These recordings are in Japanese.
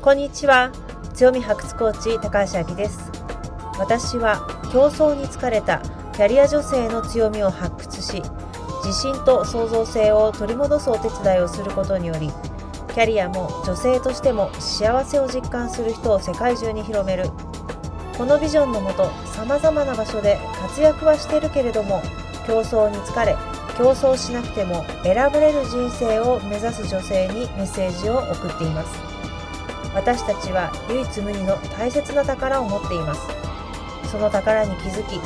こんにちは。強み発掘コーチ高橋明です。私は競争に疲れたキャリア女性の強みを発掘し自信と創造性を取り戻すお手伝いをすることによりキャリアも女性としても幸せを実感する人を世界中に広める。このビジョンのもとさまざまな場所で活躍はしてるけれども競争に疲れ競争しなくても選ばれる人生を目指す女性にメッセージを送っています。私たちは唯一無二の大切な宝を持っています。その宝に気づき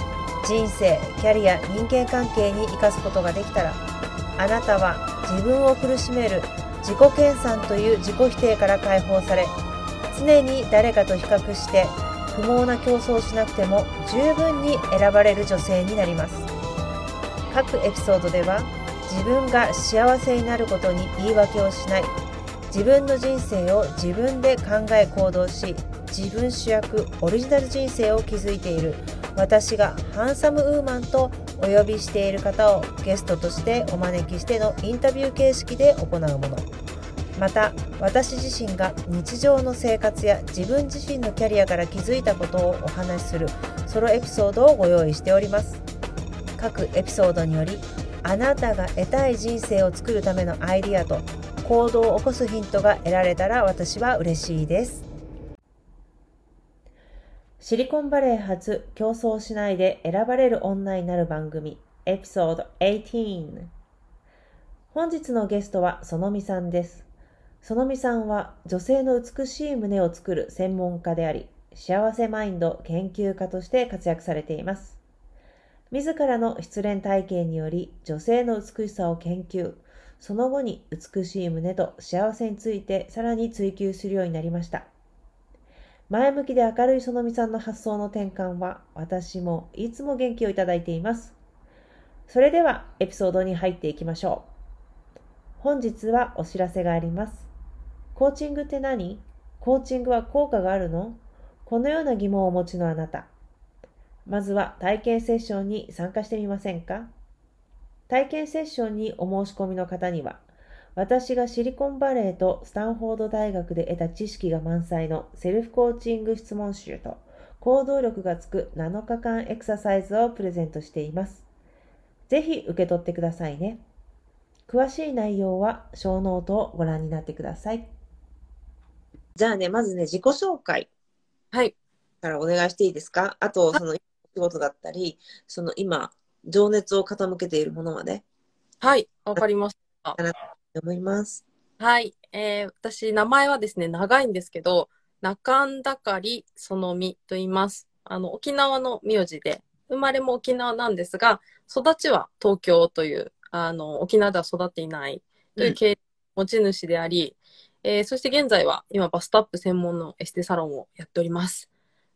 人生キャリア人間関係に生かすことができたらあなたは自分を苦しめる自己研鑽という自己否定から解放され常に誰かと比較して不毛な競争をしなくても十分に選ばれる女性になります。各エピソードでは自分が幸せになることに言い訳をしない自分の人生を自分で考え行動し自分主役オリジナル人生を築いている。私がハンサムウーマンとお呼びしている方をゲストとしてお招きしてのインタビュー形式で行うもの。また私自身が日常の生活や自分自身のキャリアから気づいたことをお話しするソロエピソードをご用意しております。各エピソードによりあなたが得たい人生を作るためのアイディアと行動を起こすヒントが得られたら私は嬉しいです。シリコンバレー発競争しないで選ばれる女になる番組エピソード18本日のゲストはそのみさんです。そのみさんは女性の美しい胸を作る専門家であり幸せマインド研究家として活躍されています。自らの失恋体験により女性の美しさを研究、その後に美しい胸と幸せについてさらに追求するようになりました。前向きで明るいそのみさんの発想の転換は私もいつも元気をいただいています。それではエピソードに入っていきましょう。本日はお知らせがあります。コーチングって何？コーチングは効果があるの？このような疑問をお持ちのあなた。まずは体験セッションに参加してみませんか？体験セッションにお申し込みの方には、私がシリコンバレーとスタンフォード大学で得た知識が満載のセルフコーチング質問集と行動力がつく7日間エクササイズをプレゼントしています。ぜひ受け取ってくださいね。詳しい内容はショーノートをご覧になってください。じゃあね、まずね、自己紹介。はい。からお願いしていいですか？あと、その、仕事だったり、その今、情熱を傾けているものまで。はい、わかりました。思います。はい、えー、私、名前はですね、長いんですけど、中んだかりそのみと言います。あの、沖縄の名字で、生まれも沖縄なんですが、育ちは東京という、あの、沖縄では育っていないという経持ち主であり、うん、えー、そして現在は今バストアップ専門のエステサロンをやっております。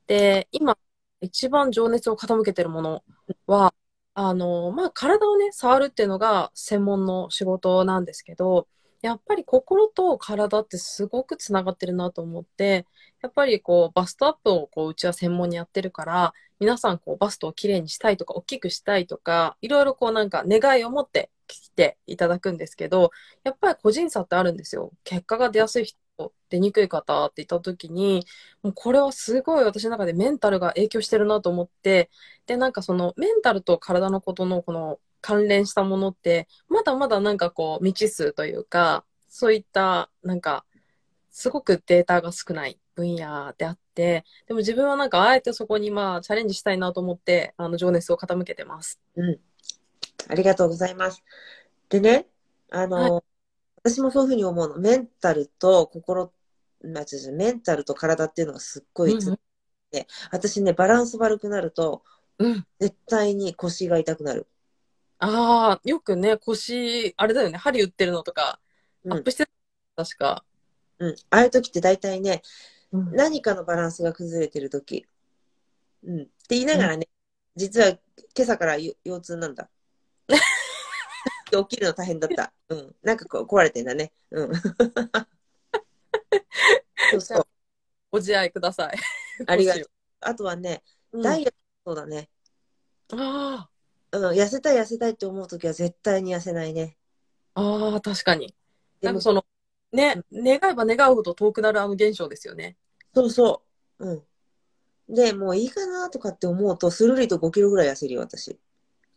で、今、一番情熱を傾けてるものは、あの、まあ、体をね、触るっていうのが専門の仕事なんですけど、やっぱり心と体ってすごくつながってるなと思って、やっぱりこう、バストアップをこう、うちは専門にやってるから、皆さんこう、バストをきれいにしたいとか、大きくしたいとか、いろいろこうなんか願いを持って来ていただくんですけど、やっぱり個人差ってあるんですよ。結果が出やすい人出にくい方って言った時に、もうこれはすごい私の中でメンタルが影響してるなと思って、で、なんかそのメンタルと体のことのこの関連したものって、まだまだなんかこう未知数というか、そういったなんか、すごくデータが少ない分野であって、でも自分はなんかあえてそこにまあチャレンジしたいなと思って、あの情熱を傾けてます。うん。ありがとうございます。でね、あの、はい私もそういうふうに思うの。メンタルと心、まあ、メンタルと体っていうのがすっごいつ、うん、で私ね、バランス悪くなると、うん、絶対に腰が痛くなる。ああ、よくね、腰、あれだよね、針打ってるのとか、アップしてた、確か。うん。ああいう時って大体ね、うん、何かのバランスが崩れてる時。うん。って言いながらね、実は今朝から腰痛なんだ。起きるの大変だった。うん。なんかこう壊れてんだね。うん。そうそう。ご自愛ください。ありがとう。あとはね、ダイエットだね。ああ。うん、痩せたい痩せたいって思うときは絶対に痩せないね。ああ、確かに。でもその、ね、願えば願うほど遠くなるあの現象ですよね。そうそう。うん。で、もういいかなとかって思うと、スルリと5キロぐらい痩せるよ、私。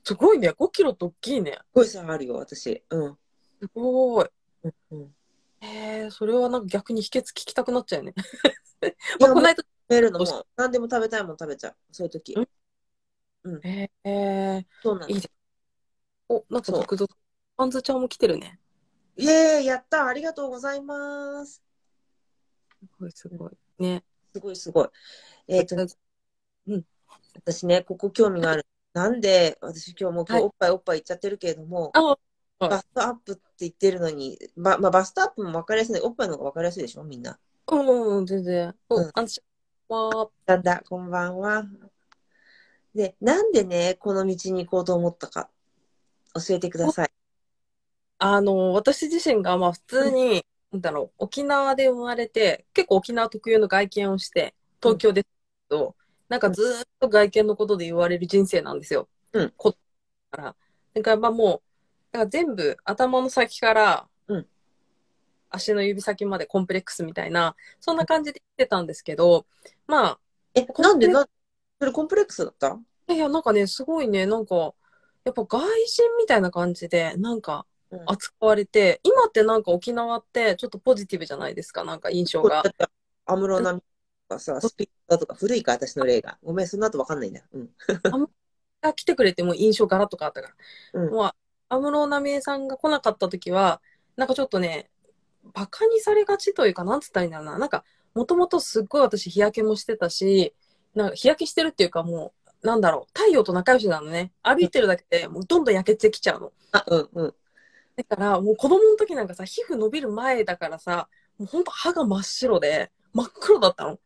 すすごいね。5キロって大きいね。ごい差あるよ、私。うん。すごい。うんうん。へえ、それはなんか逆に秘訣聞きたくなっちゃうよね。い まあ、やこの間、食べるのも、何でも食べたいもん食べちゃう。そういう時。うんへえ、そうなん。い。お、なんか続々、あんずちゃんも来てるね。イエーイ、やったありがとうございます。すごい、すごい。ね。すごいすごい。えっ、と、うん私ね、ここ興味がある。なんで、私今日もう今はい日おっぱいおっぱい言っちゃってるけれども、あ、はいバストアップって言ってるのに、ばまあ、バストアップも分かりやすい。おっぱいの方が分かりやすいでしょ、みんな。うん、うん全然。お、うんあんずちは、だんだ、こんばんは。で、なんでね、この道に行こうと思ったか、教えてください。あの、私自身が、まあ普通に、なんだろう、沖縄で生まれて、結構沖縄特有の外見をして、東京ですけど、なんかずーっと外見のことで言われる人生なんですよ。うん。こから。だからまあもう、だから全部頭の先から、うん。足の指先までコンプレックスみたいな、そんな感じで言ってたんですけど、まあ、え、なんで、なんそれコンプレックスだった？いや、なんかね、すごいね、なんか、やっぱ外人みたいな感じで、なんかうん。扱われて、今ってなんか沖縄ってちょっとポジティブじゃないですか、なんか印象が。安室奈美とかさ、スピーカーとか古いか、私の例が。ごめん、その後分かんないんだよ。うん。が来てくれても印象ガラッと変わったから。うんもう、安室奈美恵さんが来なかった時は、なんかちょっとね、バカにされがちというか、なんつったらいいんだろうな。なんか、もともとすっごい私日焼けもしてたし、なんか日焼けしてるっていうかもう、なんだろう、太陽と仲良しなのね。歩いてるだけでもうどんどん焼けてきちゃうの。あ、うん、うん。だから、もう子供の時なんかさ、皮膚伸びる前だからさ、もうほんと歯が真っ白で、真っ黒だったの。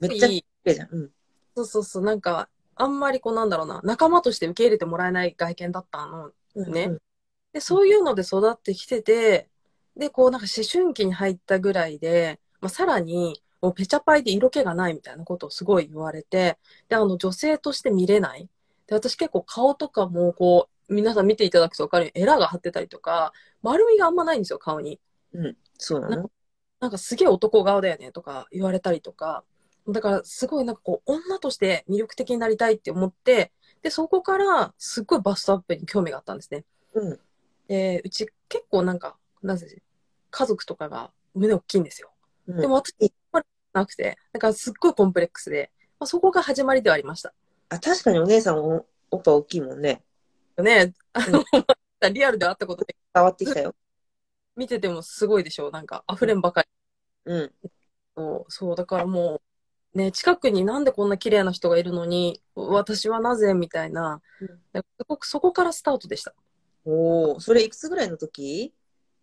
めっちゃいいじゃん。うん。そうそうそう、なんか、あんまりこうなんだろうな、仲間として受け入れてもらえない外見だったの。ねうんで、そういうので育ってきてて、で、こうなんか思春期に入ったぐらいで、まあ、さらに、もうペチャパイで色気がないみたいなことをすごい言われて、で、あの女性として見れない。で、私結構顔とかもこう、皆さん見ていただくと分かるようにエラが張ってたりとか、丸みがあんまないんですよ、顔に。うん。そうなの？なんかすげえ男顔だよねとか言われたりとか、だからすごいなんかこう女として魅力的になりたいって思って、で、そこからすっごいバストアップに興味があったんですね。うん。で、うち結構なんか、なぜ、家族とかが胸大きいんですよ。うんでも私、なくて、だからすっごいコンプレックスで、まあ、そこが始まりではありました。あ、確かにお姉さんおおっぱい大きいもんね。ね、あの、リアルで会ったことで変わってきたよ。見ててもすごいでしょ？なんか溢れんばかり。うん。そう、そう、だからもう、ね、近くになんでこんな綺麗な人がいるのに、私はなぜみたいな、うんすごくそこからスタートでした。おお、それいくつぐらいの時？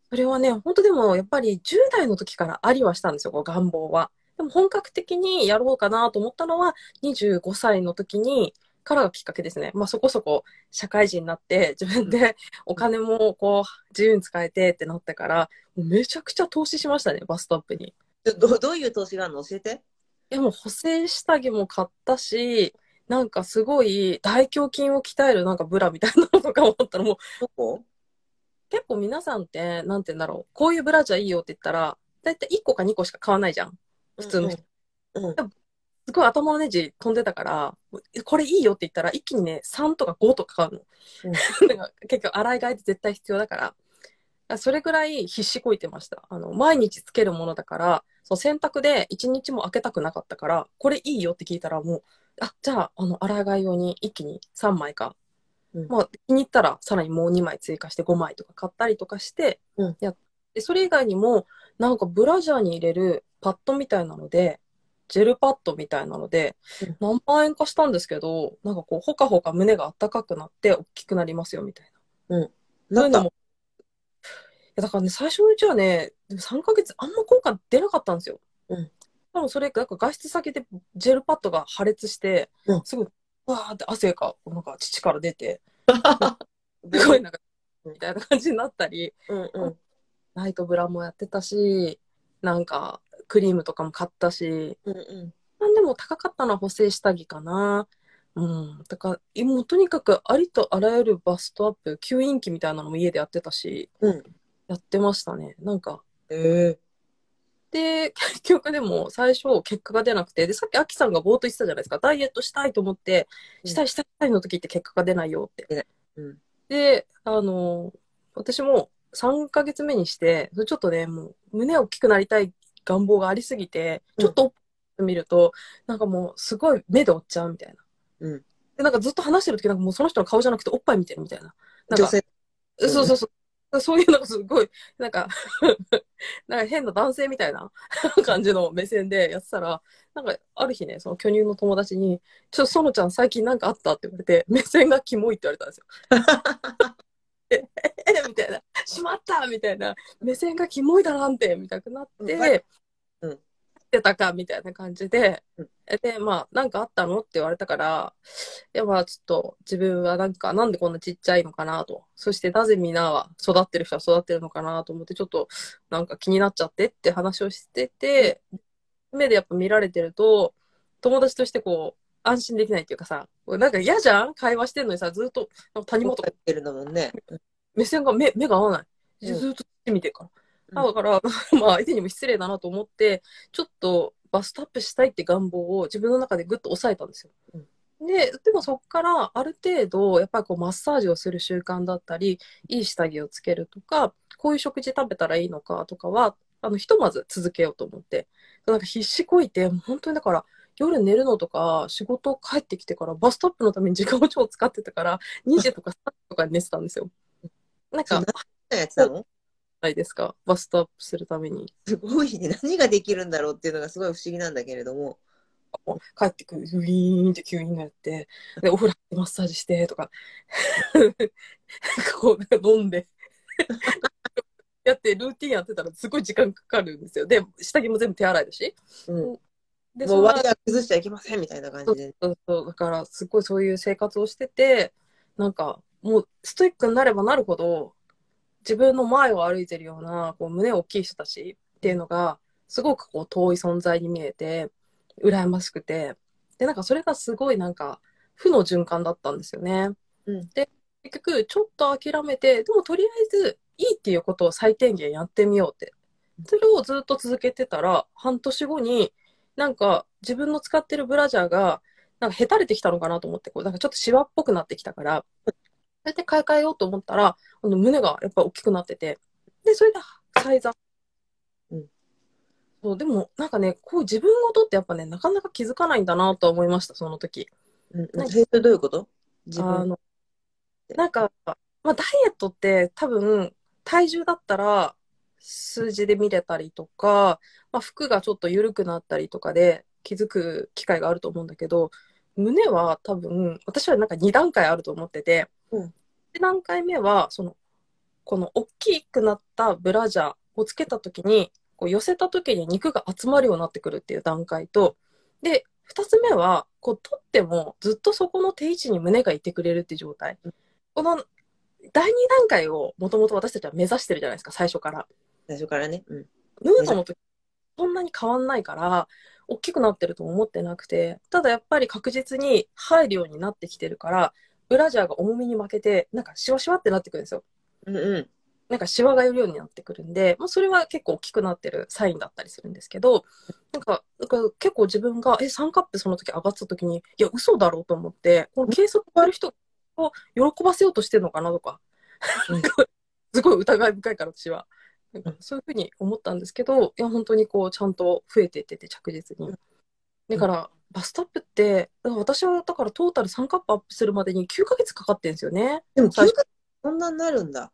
それはね、本当でもやっぱり10代の時からありはしたんですよ、願望は。でも本格的にやろうかなと思ったのは25歳の時に、からがきっかけですね。まあそこそこ社会人になって自分でお金もこう自由に使えてってなってから、めちゃくちゃ投資しましたね、バストアップに。どどういう投資があるの？教えて。でも補正下着も買ったし、なんかすごい大胸筋を鍛えるなんかブラみたいなのとか思ったらもうどこ？結構皆さんって、なんて言うんだろう、こういうブラジャーいいよって言ったら、だいたい1個か2個しか買わないじゃん。普通の人。うん。うん。すごい頭のネジ飛んでたから、これいいよって言ったら、一気にね、3とか5とか買うの。だから結局、洗い替えって絶対必要だから。あそれぐらい必死こいてました。あの、毎日つけるものだから、そう洗濯で1日も開けたくなかったから、これいいよって聞いたらもう、あ、じゃあ、あの、洗い替え用に一気に3枚か。うんまあ、気に入ったらさらにもう2枚追加して5枚とか買ったりとかして、うんやって、それ以外にも、なんかブラジャーに入れるパッドみたいなので、ジェルパッドみたいなのでうん、何万円かしたんですけど、なんかこう、ほかほか胸が暖かくなって大きくなりますよみたいな。そうないんかうのも。いやだからね、最初のうちはね、でも3ヶ月あんま効果出なかったんですよ。うん多分それ、なんか外出先でジェルパッドが破裂して、うんすごい、わーって汗が、なんか父から出て、すごいなんか、みたいな感じになったり、うんうん。ナイトブラもやってたし、なんか、クリームとかも買ったし、うんうん。なんでも高かったのは補正下着かな。うん。だから、もうとにかくありとあらゆるバストアップ、吸引器みたいなのも家でやってたし、うん。やってましたね。なんか、えで、結局でも最初結果が出なくて、で、さっきアキさんが冒頭言ってたじゃないですか。ダイエットしたいと思って、うんしたいしたいしたいの時って結果が出ないよって。うん。で、あの、私も3ヶ月目にして、ちょっとね、もう胸大きくなりたい願望がありすぎて、ちょっと見ると、なんかもうすごい目で追っちゃうみたいな。うん。で、なんかずっと話してる時なんかもうその人の顔じゃなくておっぱい見てるみたいな。なんか、そうそうそう。そういうのがすごい、なんか、なんか変な男性みたいな 感じの目線でやってたら、なんかある日ね、その巨乳の友達に、ちょっと園ちゃん最近なんかあったって言われて、目線がキモいって言われたんですよ。え えみたいな、しまったみたいな、目線がキモいだなんて、みたいになって、うんやってたかみたいな感じで、うん。で、まあ、なんかあったのって言われたから、いや、まあ、ちょっと自分はなんか、なんでこんなちっちゃいのかなと。そして、なぜみんなは育ってる人は育ってるのかなと思って、ちょっと、なんか気になっちゃってって話をしてて、目でやっぱ見られてると、友達としてこう、安心できないっていうかさ、なんか嫌じゃん？会話してんのにさ、ずっと、なんか谷本。持ってるんだもん。ね。目線が目目が合わない。うんずっと見てるから。うんだから、まあ相手にも失礼だなと思って、ちょっとバストアップしたいって願望を自分の中でぐっと抑えたんですよ。で、でもそこからある程度、やっぱりこうマッサージをする習慣だったり、いい下着をつけるとか、こういう食事食べたらいいのかとかは、あの、ひとまず続けようと思って。なんか必死こいて、本当にだから、夜寝るのとか、仕事帰ってきてから、バストアップのために時間を超使ってたから、2時とか3時とかに寝てたんですよ。なんか、そう何やってたのないですか？バストアップするために。すごいね。何ができるんだろうっていうのがすごい不思議なんだけれども。帰ってくる、ウィーンって吸引がやって、で、お風呂マッサージしてとか、こう、飲んで、やって、ルーティンやってたらすごい時間かかるんですよ。で、下着も全部手洗いだし。うん。で、もうそのワイヤー崩しちゃいけませんみたいな感じで。そうそう、だから、すごいそういう生活をしてて、なんか、もう、ストイックになればなるほど、自分の前を歩いてるような、こう、胸大きい人たちっていうのが、すごくこう、遠い存在に見えて、羨ましくて、で、なんかそれがすごいなんか、負の循環だったんですよね。うんで、結局、ちょっと諦めて、でもとりあえず、いいっていうことを最低限やってみようって。それをずっと続けてたら、半年後に、なんか自分の使ってるブラジャーが、なんかへたれてきたのかなと思って、こう、なんかちょっとシワっぽくなってきたから、それで買い替えようと思ったら、あの胸がやっぱ大きくなってて、で、それでサイズうんそう、でも、なんかね、こう自分ごとってやっぱね、なかなか気づかないんだなとは思いました、その時。うん。なんかどういうこと？自分。あの、なんか、まあ、ダイエットって多分、体重だったら、数字で見れたりとか、まあ、服がちょっと緩くなったりとかで気づく機会があると思うんだけど、胸は多分、私はなんか2段階あると思ってて、うん1段階目は、その、この大きくなったブラジャーをつけた時に、こう寄せた時に肉が集まるようになってくるっていう段階と、で、2つ目は、こう取ってもずっとそこの定位置に胸がいてくれるっていう状態。この第2段階をもともと私たちは目指してるじゃないですか、最初から。最初からね。うん。ヌードの時、そんなに変わんないから、大きくなってると思ってなくて、ただやっぱり確実に入るようになってきてるから、ブラジャーが重みに負けて、なんかシワシワってなってくるんですよ。うんうん。なんかシワが寄るようになってくるんで、まあ、それは結構大きくなってるサインだったりするんですけど、なんか、なんか結構自分が、え、3カップその時上がってた時に、いや、嘘だろうと思って、この計測やる人を喜ばせようとしてるのかなとか、うん すごい疑い深いから私は。なんかそういうふうに思ったんですけど、いや、本当にこう、ちゃんと増えていってて、着実に。だから、バストアップって、私はだからトータル3カップアップするまでに9ヶ月かかってるんですよね。でも9最ヶ月そんなになるんだ。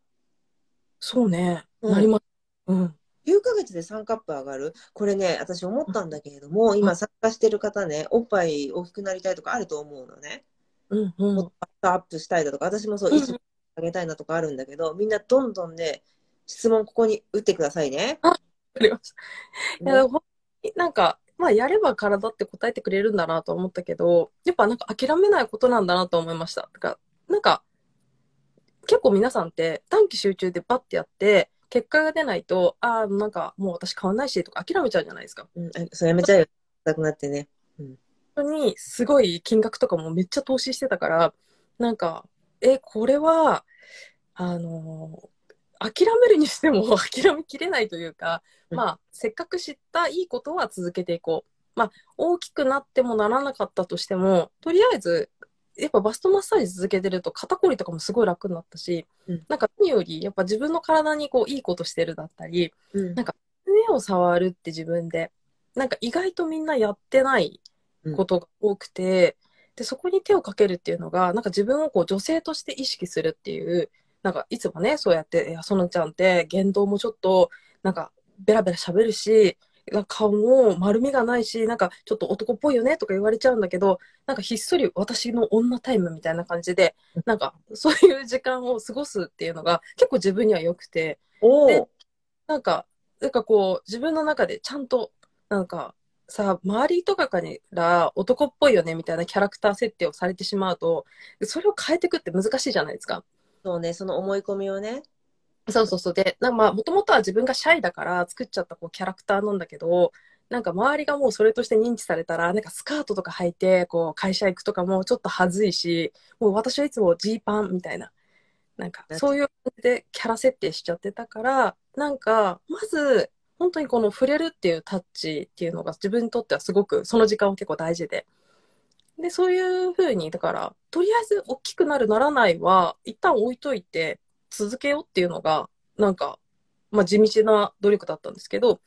そうね。うんなります。うん。9ヶ月で3カップ上がる？これね、私思ったんだけれども、今参加してる方ね、おっぱい大きくなりたいとかあると思うのね。うんうん。もっとバストアップしたいだとか、私もそう、うん一緒に上げたいなとかあるんだけど、みんなどんどんね、質問ここに打ってくださいね。わかりました。いや、なんか、まあ、やれば体って答えてくれるんだなと思ったけど、やっぱなんか諦めないことなんだなと思いました。だから、なんか、結構皆さんって短期集中でバッてやって、結果が出ないと、ああ、なんかもう私変わんないしとか諦めちゃうじゃないですか。うん、あそうやめちゃうよ。なくなってね。本当にすごい金額とかもめっちゃ投資してたから、なんか、え、これは、あの、諦めるにしても 諦めきれないというか、うん。まあ、せっかく知ったいいことは続けていこう。まあ、大きくなってもならなかったとしても、とりあえず、やっぱバストマッサージ続けてると肩こりとかもすごい楽になったし、うん。なんか何よりやっぱ自分の体にこういいことしてるだったり、うん。なんか胸を触るって自分で、なんか意外とみんなやってないことが多くて、で、そこに手をかけるっていうのが、なんか自分をこう女性として意識するっていう、なんかいつもね、そうやって、いや、そのちゃんって言動もちょっと、なんかベラベラ喋るし、顔も丸みがないし、なんかちょっと男っぽいよねとか言われちゃうんだけど、なんかひっそり私の女タイムみたいな感じで、なんかそういう時間を過ごすっていうのが結構自分には良くて、で。なんか、なんかこう、自分の中でちゃんと、なんか、さ、周りとかから男っぽいよねみたいなキャラクター設定をされてしまうと、それを変えていくって難しいじゃないですか。そうね、その思い込みをね。そうそうそう。で、なんかまあ、もともとは自分がシャイだから作っちゃったこうキャラクターなんだけど、なんか周りがもうそれとして認知されたら、なんかスカートとか履いて、こう、会社行くとかもちょっと恥ずいし、もう私はいつもジーパンみたいな、なんかそういう感じでキャラ設定しちゃってたから、なんか、まず、本当にこの触れるっていうタッチっていうのが自分にとってはすごく、その時間は結構大事で。で、そういうふうに、だから、とりあえず大きくなるならないは、一旦置いといて、続けようっていうのが、なんか、まあ地道な努力だったんですけど、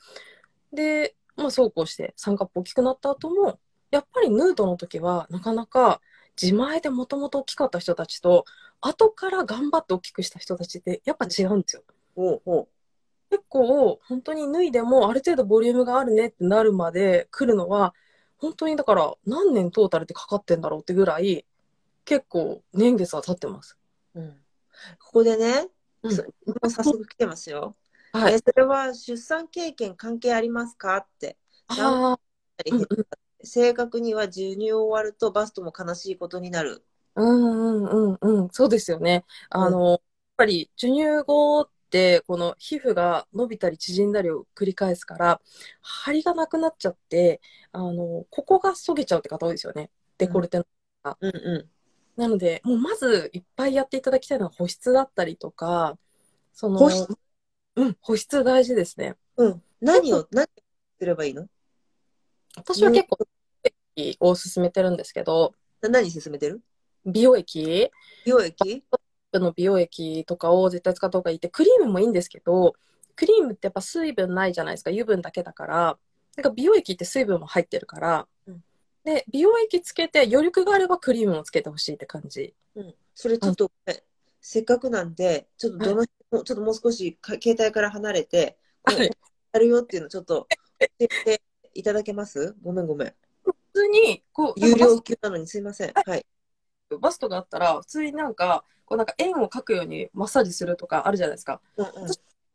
で、まあそうこうして三角大きくなった後も、やっぱりヌードの時は、なかなか自前でもともと大きかった人たちと、後から頑張って大きくした人たちって、やっぱ違うんですよ。おうおう。結構、本当に脱いでもある程度ボリュームがあるねってなるまで来るのは、本当にだから何年トータルでかかってんだろうってぐらい、結構年月は経ってます。うん。ここでね、うんそもう早速来てますよ。はい。えそれは出産経験関係ありますか？って。正確には授乳終わるとバストも悲しいことになる。うんうんうんうん、そうですよね。あの、やっぱり授乳後って、この皮膚が伸びたり縮んだりを繰り返すから、張りがなくなっちゃって、あの、ここがそげちゃうって方多いですよね。デコルテの。うんうなので、もうまずいっぱいやっていただきたいのは保湿だったりとか、その、保湿？うん、保湿大事ですね。ん。うん。何を、何をすればいいの？私は結構、美容液を勧めてるんですけど、な何進めてる？美容液美容液？の美容液とかを絶対使った方がいいって、クリームもいいんですけど、クリームってやっぱ水分ないじゃないですか、油分だけだから。なんか美容液って水分も入ってるから、うんで、美容液つけて余力があればクリームをつけてほしいって感じ。うん。それちょっと、せっかくなんで、ちょっとどの、ちょっともう少しか携帯から離れて、こうはいやるよっていうのちょっと教えていただけます？ごめんごめん。普通に、こう、有料級なのにすいません。はい。バストがあったら、普通になんか、こうなんか円を描くようにマッサージするとかあるじゃないですか。うんうん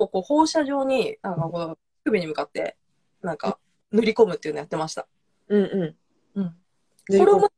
こうこう放射状に、なんかこう首に向かって、なんか塗り込むっていうのやってました。うんうん。うん。これも、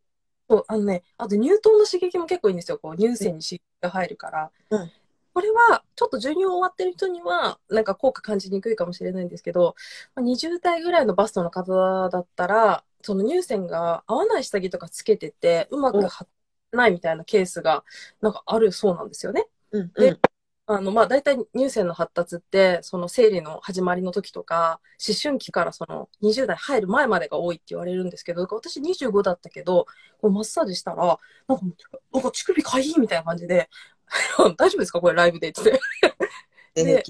そうあのね、あと乳頭の刺激も結構いいんですよ。こう乳腺に刺激が入るから。うんこれは、ちょっと授乳終わってる人には、なんか効果感じにくいかもしれないんですけど、まあ20代ぐらいのバストの方だったら、その乳腺が合わない下着とかつけてて、うまく貼ってないみたいなケースが、なんかあるそうなんですよね。うんうんであの、まあ、大体乳腺の発達って、その生理の始まりの時とか、思春期からその20代入る前までが多いって言われるんですけど、私25だったけど、こうマッサージしたら、なんかなんか乳首かいいみたいな感じで、大丈夫ですか？これライブでって言って。でで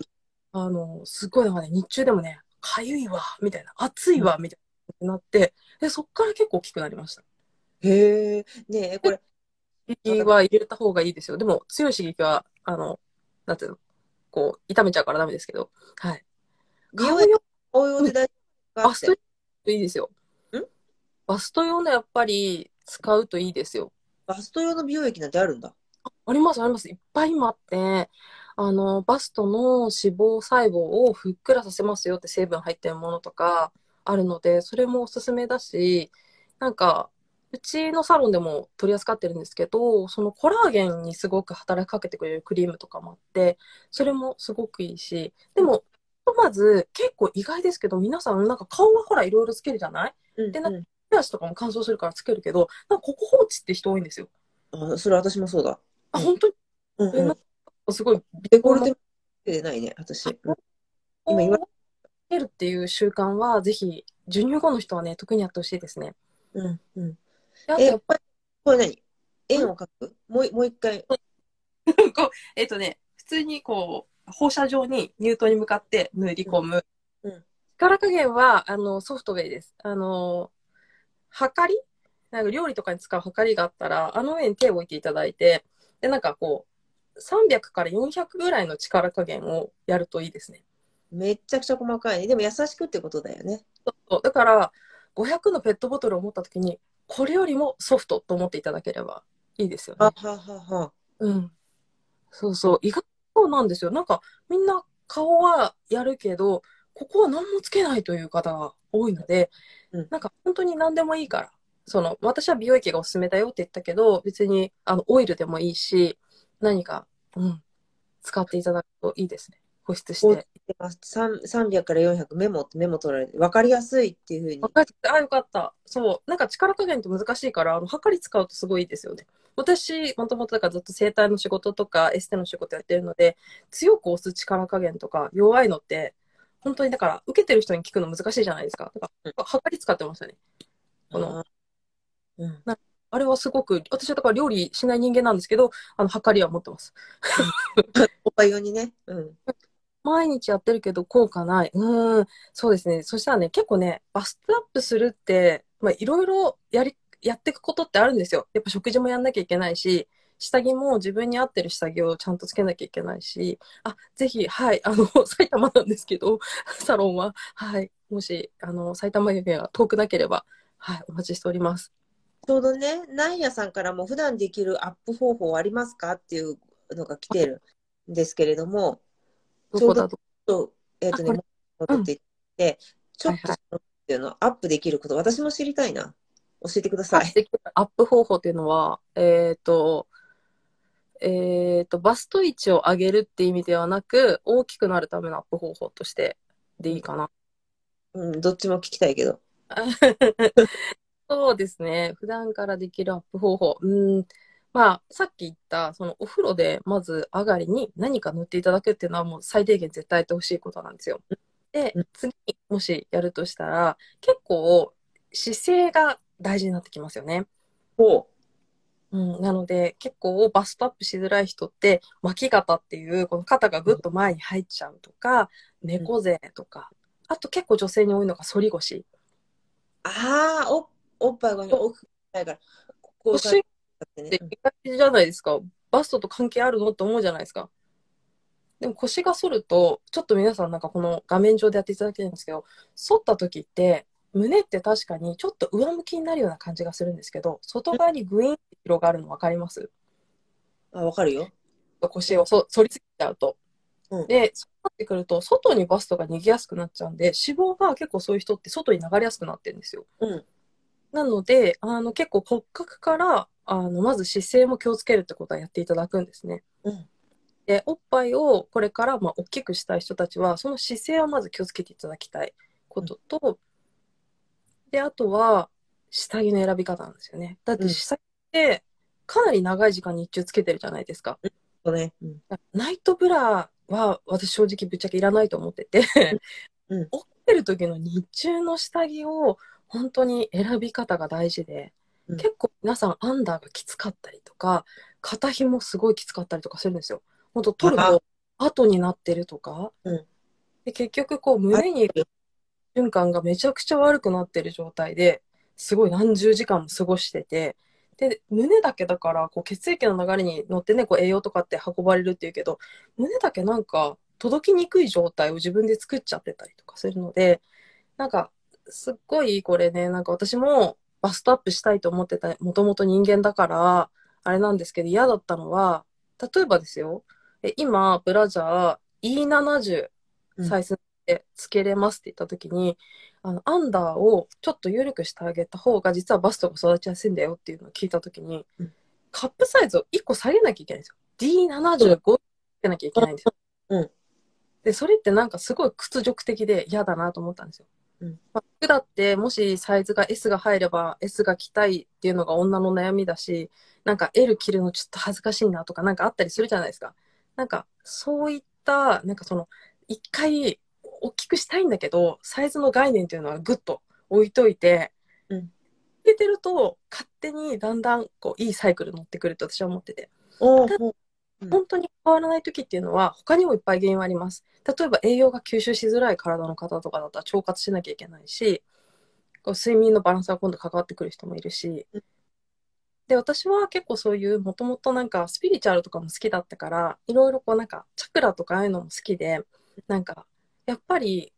あの、すごいなんかね、日中でもね、かゆいわ、みたいな、暑いわ、みたいな、なって、で、そっから結構大きくなりました。へえ。ねえ、これ、刺激は入れた方がいいですよ。でも、強い刺激は、あの、なんていうの、こう、痛めちゃうからダメですけど、はい。美容顔用応用で大丈夫かバスト。いいですよ。ん？バスト用のやっぱり使うといいですよ。バスト用の美容液なんてあるんだ？あります、あります。いっぱい今あって、あの、バストの脂肪細胞をふっくらさせますよって成分入ってるものとかあるので、それもおすすめだし、なんか、うちのサロンでも取り扱ってるんですけど、そのコラーゲンにすごく働きかけてくれるクリームとかもあって、それもすごくいいし、でも、ひとまず結構意外ですけど、皆さんなんか顔はほらいろいろつけるじゃない？うんでなうん手足とかも乾燥するからつけるけど、なんかここ放置って人多いんですよ。あ、それ私もそうだ。あ、うん本当？にうんうん。すごい、デコルテてないね、私。うん今今言わるっていう習慣は、ぜひ、授乳後の人はね、特にやってほしいですね。うん。うん。やっぱりこれ何？円を描くもう、もう一回。こう、えっ、とね、普通にこう、放射状に乳頭に向かって塗り込む。うんうん力加減は、あの、ソフトウェイです。あの、はかり？なんか料理とかに使うはかりがあったら、あの上に手を置いていただいて、で、なんかこう、300から400ぐらいの力加減をやるといいですね。めっちゃくちゃ細かいね。でも優しくってことだよね。そうだから、500のペットボトルを持った時に、これよりもソフトと思っていただければいいですよね。はははは。うん。そうそう。意外となんですよ。なんか、みんな顔はやるけど、ここは何もつけないという方が多いので、うんなんか本当に何でもいいから。その、私は美容液がおすすめだよって言ったけど、別に、あの、オイルでもいいし、何か、うん、使っていただくといいですね。保湿して。三300から400メモってメモ取られて、分かりやすいっていうふうにあ、よかった。そう。なんか力加減って難しいから、あの、測り使うとすごいいいですよね。私、もともとだからずっと整体の仕事とかエステの仕事やってるので、強く押す力加減とか弱いのって、本当にだから、受けてる人に聞くの難しいじゃないですか。だから、測り使ってましたね。このうん。あれはすごく、私はだから料理しない人間なんですけど、あの、測りは持ってます。おっぱい用にね。うん。毎日やってるけど効果ない。うん、そうですね。そしたらね、結構ね、バストアップするって、まあ、いろいろやり、やっていくことってあるんですよ。やっぱ食事もやんなきゃいけないし、下着も自分に合ってる下着をちゃんとつけなきゃいけないし、あ、ぜひ、はい、あの、埼玉なんですけど、サロンは、はい、もし、あの、埼玉県が遠くなければ、はい、お待ちしております。ちょうどね、ナイヤさんからも普段できるアップ方法ありますかっていうのが来てるんですけれども、どこだと。と、えっ、とね、戻っていって、ちょっとっていうのアップできること、私も知りたいな。教えてください。アップ方法っていうのは、えっ、と、えっ、と、バスト位置を上げるって意味ではなく、大きくなるためのアップ方法としてでいいかな。うん、どっちも聞きたいけど。そうですね。普段からできるアップ方法。うん。まあ、さっき言った、そのお風呂でまず上がりに何か塗っていただくっていうのはもう最低限絶対やってほしいことなんですよ。でうん、次にもしやるとしたら、結構姿勢が大事になってきますよね。ほうん、なので結構バストアップしづらい人って巻き肩っていうこの肩がぐっと前に入っちゃうとか、猫背とか、あと結構女性に多いのが反り腰。う。ああ、おおっぱいが大きくないから、腰っってねて意外じゃないですか。バストと関係あるのって思うじゃないですか。でも腰が反ると、ちょっと皆さんなんかこの画面上でやっていただきたいんですけど、反った時って、胸って確かにちょっと上向きになるような感じがするんですけど、外側にグイーンって広がるの分かります？あ、わかるよ。腰をそ反りすぎちゃうと。うんで、そうなってくると、外にバストが逃げやすくなっちゃうんで、脂肪が結構そういう人って外に流れやすくなってるんですよ。うん。なので、あの結構骨格から、あのまず姿勢も気をつけるってことはやっていただくんですね。うん。で、おっぱいをこれからまあ大きくしたい人たちは、その姿勢をまず気をつけていただきたいことと、で、あとは、下着の選び方なんですよね。だってうん下着って、かなり長い時間日中つけてるじゃないですか。そうね。うん。ナイトブラは私正直ぶっちゃけいらないと思ってて、うん起きてる時の日中の下着を本当に選び方が大事で、うん。結構皆さんアンダーがきつかったりとか、肩紐すごいきつかったりとかするんですよ。本当取ると後になってるとか、うん。で結局こう胸に循環がめちゃくちゃ悪くなってる状態ですごい何十時間も過ごしてて、で、胸だけだから、こう血液の流れに乗ってね、こう栄養とかって運ばれるっていうけど、胸だけなんか届きにくい状態を自分で作っちゃってたりとかするので、なんか、すっごいこれね、なんか私もバストアップしたいと思ってた、もともと人間だから、あれなんですけど嫌だったのは、例えばですよ、え今、ブラジャー E70 うんサイズでつけれますって言った時に、あの、アンダーをちょっと緩くしてあげた方が、実はバストが育ちやすいんだよっていうのを聞いた時に、うんカップサイズを1個下げなきゃいけないんですよ。D75 つけなきゃいけないんですよ。うんで、それってなんかすごい屈辱的で嫌だなと思ったんですよ。うんまあ服だって、もしサイズが S が入れば S が着たいっていうのが女の悩みだし、なんか L 着るのちょっと恥ずかしいなとかなんかあったりするじゃないですか。なんかそういっった、なんかその、一回大きくしたいんだけど、サイズの概念っていうのはぐっと置いといて、うん入れてると、勝手にだんだんこういいサイクル乗ってくると私は思ってて。お本当に変わらない時っていうのは他にもいっぱい原因はあります。例えば栄養が吸収しづらい体の方とかだったら腸活しなきゃいけないし、こう睡眠のバランスが今度関わってくる人もいるしうん。で、私は結構そういうもともとなんかスピリチュアルとかも好きだったから、いろいろこうなんかチャクラとかああいうのも好きで、なんかやっぱり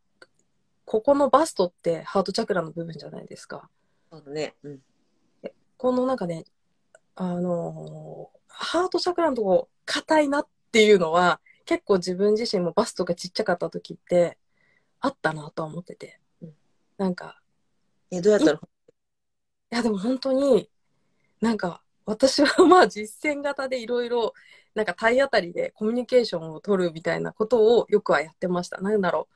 ここのバストってハートチャクラの部分じゃないですか。そうだね。うん。このなんかね、あのーハートチャクラのとこ硬いなっていうのは結構自分自身もバストがちっちゃかった時ってあったなとは思っててうん。なんか、え、どうやったらいやでも本当になんか私はまあ実践型でいろいろなんか体当たりでコミュニケーションを取るみたいなことをよくはやってました。なんだろう。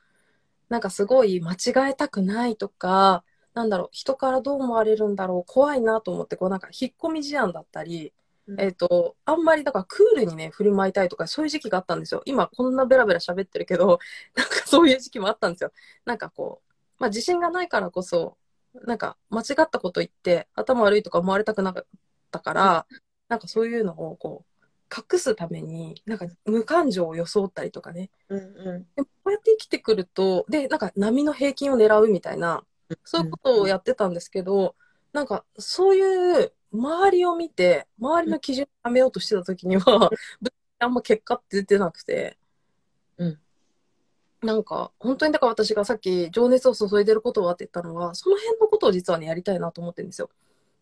なんかすごい間違えたくないとか、なんだろう、人からどう思われるんだろう、怖いなと思って、こうなんか引っ込み思案だったり、うんえっ、と、あんまりだからクールにね、振る舞いたいとか、そういう時期があったんですよ。今こんなベラベラ喋ってるけど、なんかそういう時期もあったんですよ。なんかこう、まあ自信がないからこそ、なんか間違ったこと言って頭悪いとか思われたくなかったから、なんかそういうのをこう、隠すために、なんか無感情を装ったりとかね。うんうでもこうやって生きてくると、で、なんか波の平均を狙うみたいな、そういうことをやってたんですけど、なんかそういう周りを見て、周りの基準をはめようとしてた時には、あん。ま結果って出てなくて、うん。なんか本当にだから私がさっき情熱を注いでることはって言ったのは、その辺のことを実はね、やりたいなと思ってるんですよ。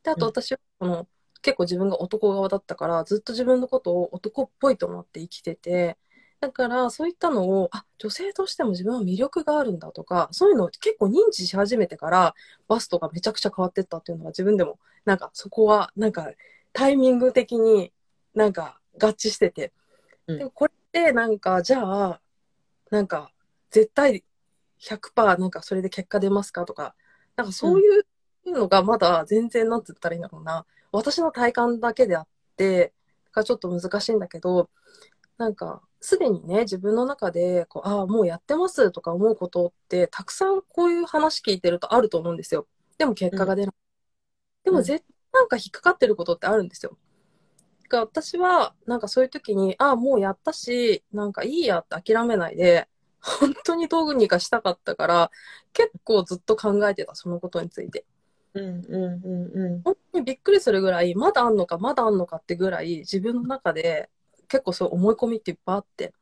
で、あとうん。私はこの、結構自分が男側だったから、ずっと自分のことを男っぽいと思って生きてて、だからそういったのを、あ、女性としても自分は魅力があるんだとか、そういうのを結構認知し始めてから、バストがめちゃくちゃ変わってったっていうのが自分でも、なんかそこは、なんかタイミング的になんか合致してて。うんでもこれってなんか、じゃあ、なんか絶対100%なんかそれで結果出ますかとか、なんかそういうのがまだ全然なんて言ったらいいんだろうな。私の体感だけであって、がちょっと難しいんだけど、なんか、すでにね、自分の中で、こう、ああ、もうやってますとか思うことって、たくさんこういう話聞いてるとあると思うんですよ。でも結果が出ない。でも絶対なんか引っかかってることってあるんですよ。だから私は、なんかそういう時に、ああ、もうやったし、なんかいいやって諦めないで、本当にどうにかしたかったから、結構ずっと考えてた、そのことについて。ん。うんうんうんうん。本当にびっくりするぐらい、まだあんのか、まだあんのかってぐらい、自分の中で結構そう思い込みっていっぱいあって、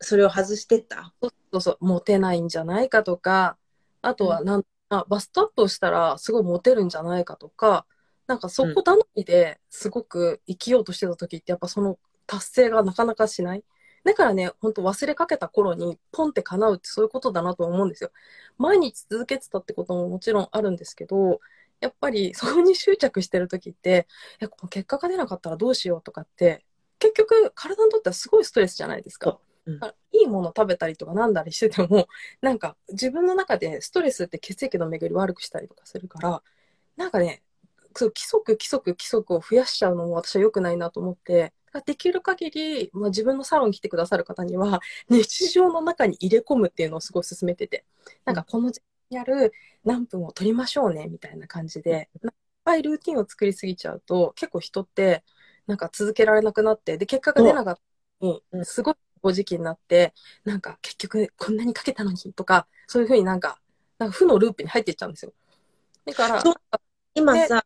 それを外してった？そうそうそう、モテないんじゃないかとか、あとはなん、あバストアップをしたらすごいモテるんじゃないかとか、なんかそこ頼みですごく生きようとしてた時ってやっぱその達成がなかなかしない。だからね、本当忘れかけた頃にポンって叶うってそういうことだなと思うんですよ。毎日続けてたってことももちろんあるんですけど、やっぱりそこに執着してる時って、え、この結果が出なかったらどうしようとかって、結局体にとってはすごいストレスじゃないですか。いいもの食べたりとかなんだりしてても、なんか自分の中でストレスって血液の巡り悪くしたりとかするから、なんかね、そう規則規則規則を増やしちゃうのも私は良くないなと思って、できる限り、まあ、自分のサロンに来てくださる方には、日常の中に入れ込むっていうのをすごい勧めてて、なんかこの時間やる何分を取りましょうね、みたいな感じで、いっぱいルーティンを作りすぎちゃうと、結構人って、なんか続けられなくなって、で、結果が出なかった。のに、うん。すごいご時期になって、なんか結局こんなにかけたのにとか、そういうふうになんか、なんか負のループに入っていっちゃうんですよ。だから、今さ、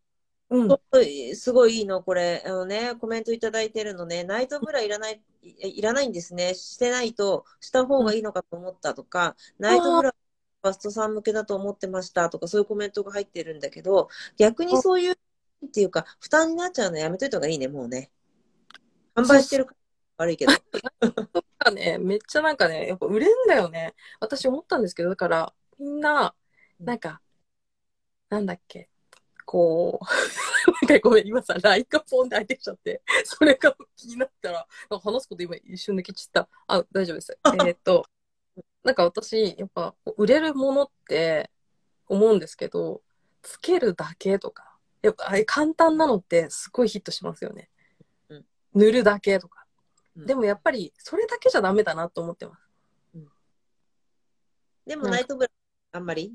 うん、すごいいいの、これ。あのね、コメントいただいてるのね、ナイトブラいらない、いいらないんですね。してないと、した方がいいのかと思ったとか、ナイトブラ、ファストさん向けだと思ってましたとか、そういうコメントが入ってるんだけど、逆にそういう、っていうか、負担になっちゃうのやめといた方がいいね、もうね。販売してるから悪いけど。とかね、めっちゃなんかね、やっぱ売れんだよね。私思ったんですけど、だから、みんな、なんか、なんだっけ、こう、なんかごめん、今さ、ラインがポンって開いてきちゃって、それが気になったら、なんか話すこと今一瞬抜けちった。あ、大丈夫です。えーっと、なんか私、やっぱ、売れるものって思うんですけど、つけるだけとか、やっぱあれ簡単なのってすごいヒットしますよねうん。塗るだけとか。うんでもやっぱりそれだけじゃダメだなと思ってます。でもなんかナイトブラあんまり？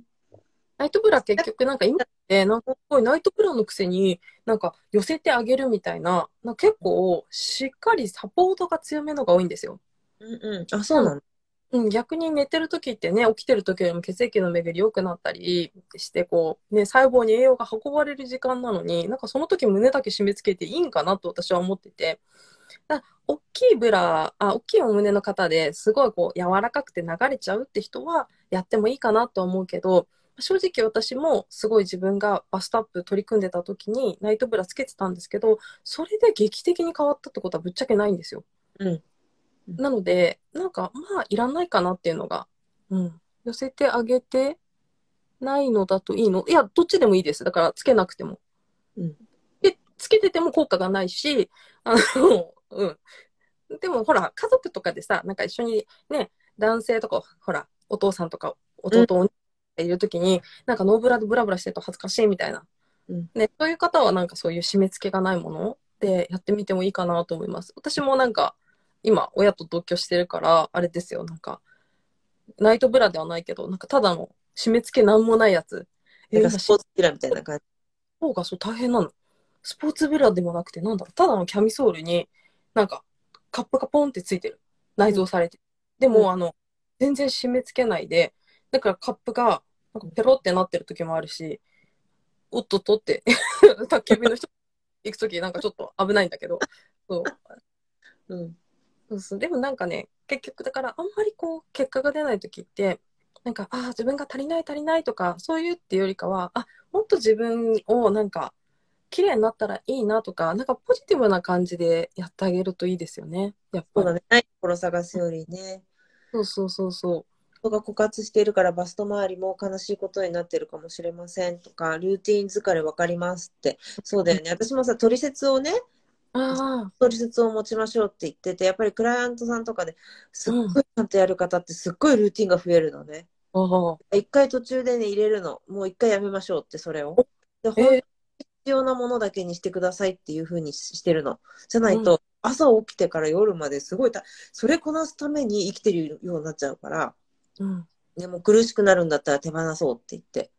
ナイトブラ結局なんか今ってなんかすごいナイトブラのくせになんか寄せてあげるみたいなな結構しっかりサポートが強めのが多いんですよ。うんうん。あ、そうなんだ。うん、逆に寝てる時ってね起きてる時よりも血液の巡り良くなったりしてこう、ね、細胞に栄養が運ばれる時間なのになんかその時胸だけ締め付けていいんかなと私は思っててだ大きいブラあ大きいお胸の方ですごいこう柔らかくて流れちゃうって人はやってもいいかなと思うけど正直私もすごい自分がバストアップ取り組んでた時にナイトブラつけてたんですけどそれで劇的に変わったってことはぶっちゃけないんですよ。うん。なので、なんか、まあ、いらないかなっていうのが、うん。寄せてあげてないのだといいの？いや、どっちでもいいです。だから、つけなくても。うん。で、つけてても効果がないし、あの、うん。でも、ほら、家族とかでさ、なんか一緒にね、男性とか、ほら、お父さんとか、弟、お兄がいるときに、なんかノーブラでブラブラしてると恥ずかしいみたいな。うんね、そういう方はなんかそういう締め付けがないものでやってみてもいいかなと思います。私もなんか、今、親と同居してるから、あれですよ、なんか、ナイトブラではないけど、なんかただの締め付けなんもないやつ。えなんかスポーツピラみたいな感じ。方がそう大変なの。スポーツブラでもなくて、なんだろう、ただのキャミソールに、なんか、カップがポンってついてる。内蔵されてる。でも、うんあの、全然締め付けないで、だからカップが、なんかペロってなってる時もあるし、おっとっとって、宅急便の人行く時なんかちょっと危ないんだけど、そう。うん。そうそう。でもなんかね、結局だからあんまりこう、結果が出ない時って、なんか、ああ、自分が足りない足りないとか、そういうっていうよりかは、あ、もっと自分をなんか、綺麗になったらいいなとか、なんかポジティブな感じでやってあげるといいですよね。やっぱり。そうだね。ないところ探すよりね。そうそうそうそ人が枯渇しているからバスト周りも悲しいことになってるかもしれませんとか、ルーティン疲れわかりますって。そうだよね。私もさ、取説をね、う。ああ、取説を持ちましょうって言ってて、やっぱりクライアントさんとかですっごいちゃんとやる方ってすっごいルーティンが増えるのね。ああ、一回途中でね、入れるの。もう一回やめましょうって、それを。で、え本当に必要なものだけにしてくださいっていうふうにしてるの。じゃないと、朝起きてから夜まですごいた、それこなすために生きてるようになっちゃうから、うん。でも苦しくなるんだったら手放そうって言って。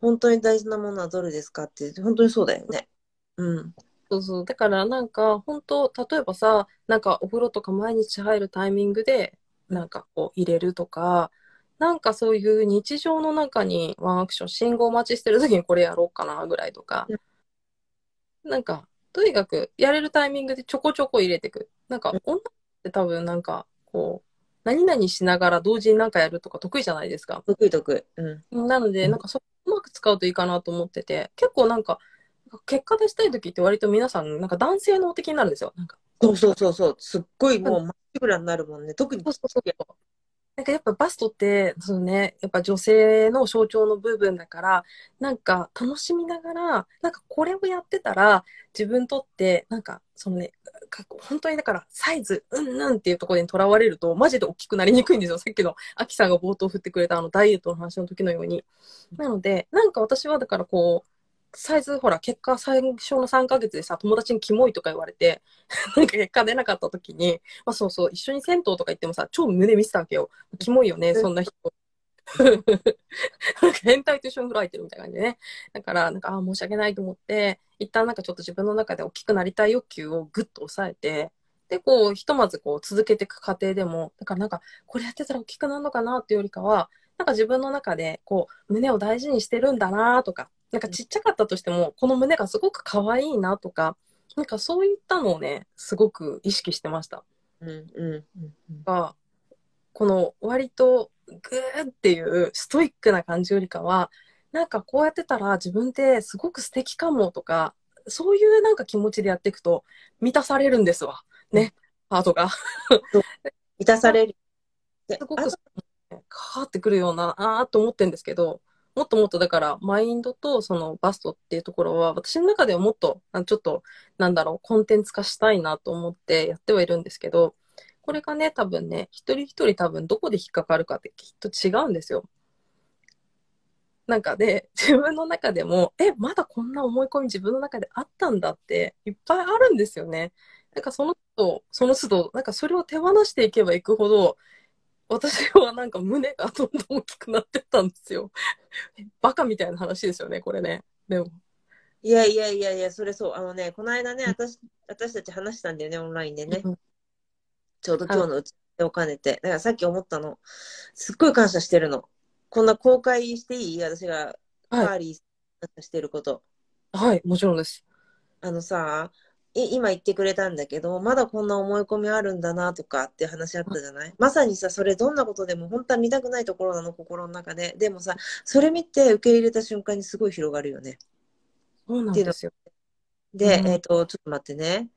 本当に大事なものはどれですかって、本当にそうだよね。うん。そうそう。だからなんか、本当例えばさ、なんかお風呂とか毎日入るタイミングで、なんかこう入れるとか、なんかそういう日常の中にワンアクション、信号待ちしてる時にこれやろうかなぐらいとか、なんか、とにかくやれるタイミングでちょこちょこ入れてく。なんかうん、女って多分なんか、こう、何々しながら同時になんかやるとか得意じゃないですか。得意得意。うん。なので、うんなんかそこうまく使うといいかなと思ってて、結構なんか、結果出したい時って割と皆さん、なんか男性の的になるんですよ。なんか、そうそうそうそう。すっごいもうまっしぐらになるもんね。特にそうそうそう。なんかやっぱバストって、そのね、やっぱ女性の象徴の部分だから、なんか楽しみながら、なんかこれをやってたら、自分にとって、なんかそのね、か本当にだからサイズ、うんうんっていうところにとらわれると、マジで大きくなりにくいんですよ。さっきのアキさんが冒頭振ってくれたあのダイエットの話の時のように。なので、なんか私はだからこう、サイズ、ほら、結果最初の3ヶ月でさ、友達にキモいとか言われて、なんか結果出なかった時に、まあそうそう、一緒に銭湯とか行ってもさ、超胸見せたわけよ。キモいよね、そんな人。なんか変態と一緒に風呂入ってるみたいな感じでね。だから、なんか、ああ、申し訳ないと思って、一旦なんかちょっと自分の中で大きくなりたい欲求をぐっと抑えて、で、こう、ひとまずこう、続けていく過程でも、だからなんか、これやってたら大きくなるのかなっていうよりかは、なんか自分の中で、こう、胸を大事にしてるんだなとか、なんかちっちゃかったとしても、この胸がすごく可愛いなとか、なんかそういったのをね、すごく意識してました。うんうんうんうん。が、この割とグーっていうストイックな感じよりかは、なんかこうやってたら自分ってすごく素敵かもとか、そういうなんか気持ちでやっていくと満たされるんですわ。ね、ハートが。満たされる。で すごくあとかかってくるような、あーと思ってるんですけど、もっともっとだから、マインドとそのバストっていうところは、私の中ではもっと、ちょっと、なんだろう、コンテンツ化したいなと思ってやってはいるんですけど、これがね、多分ね、一人一人多分どこで引っかかるかってきっと違うんですよ。なんかで、自分の中でも、え、まだこんな思い込み自分の中であったんだって、いっぱいあるんですよね。なんかその都度、その都度、なんかそれを手放していけばいくほど、私はなんか胸がどんどん大きくなってったんですよ。バカみたいな話ですよね、これね。でも。いやいやいやいや、それそう。あのね、この間ね、私私たち話したんだよね、オンラインでね。うんちょうど今日のうちを兼ねて。だからさっき思ったの。すっごい感謝してるの。こんな公開していい？私がカはいーリー感謝してること。はい、もちろんです。あのさ、い今言ってくれたんだけど、まだこんな思い込みあるんだなとかって話あったじゃない？まさにさ、それどんなことでも本当は見たくないところなの、心の中で。でもさ、それ見て受け入れた瞬間にすごい広がるよね。そうなんですよ。で、うんえっ、と、ちょっと待ってね。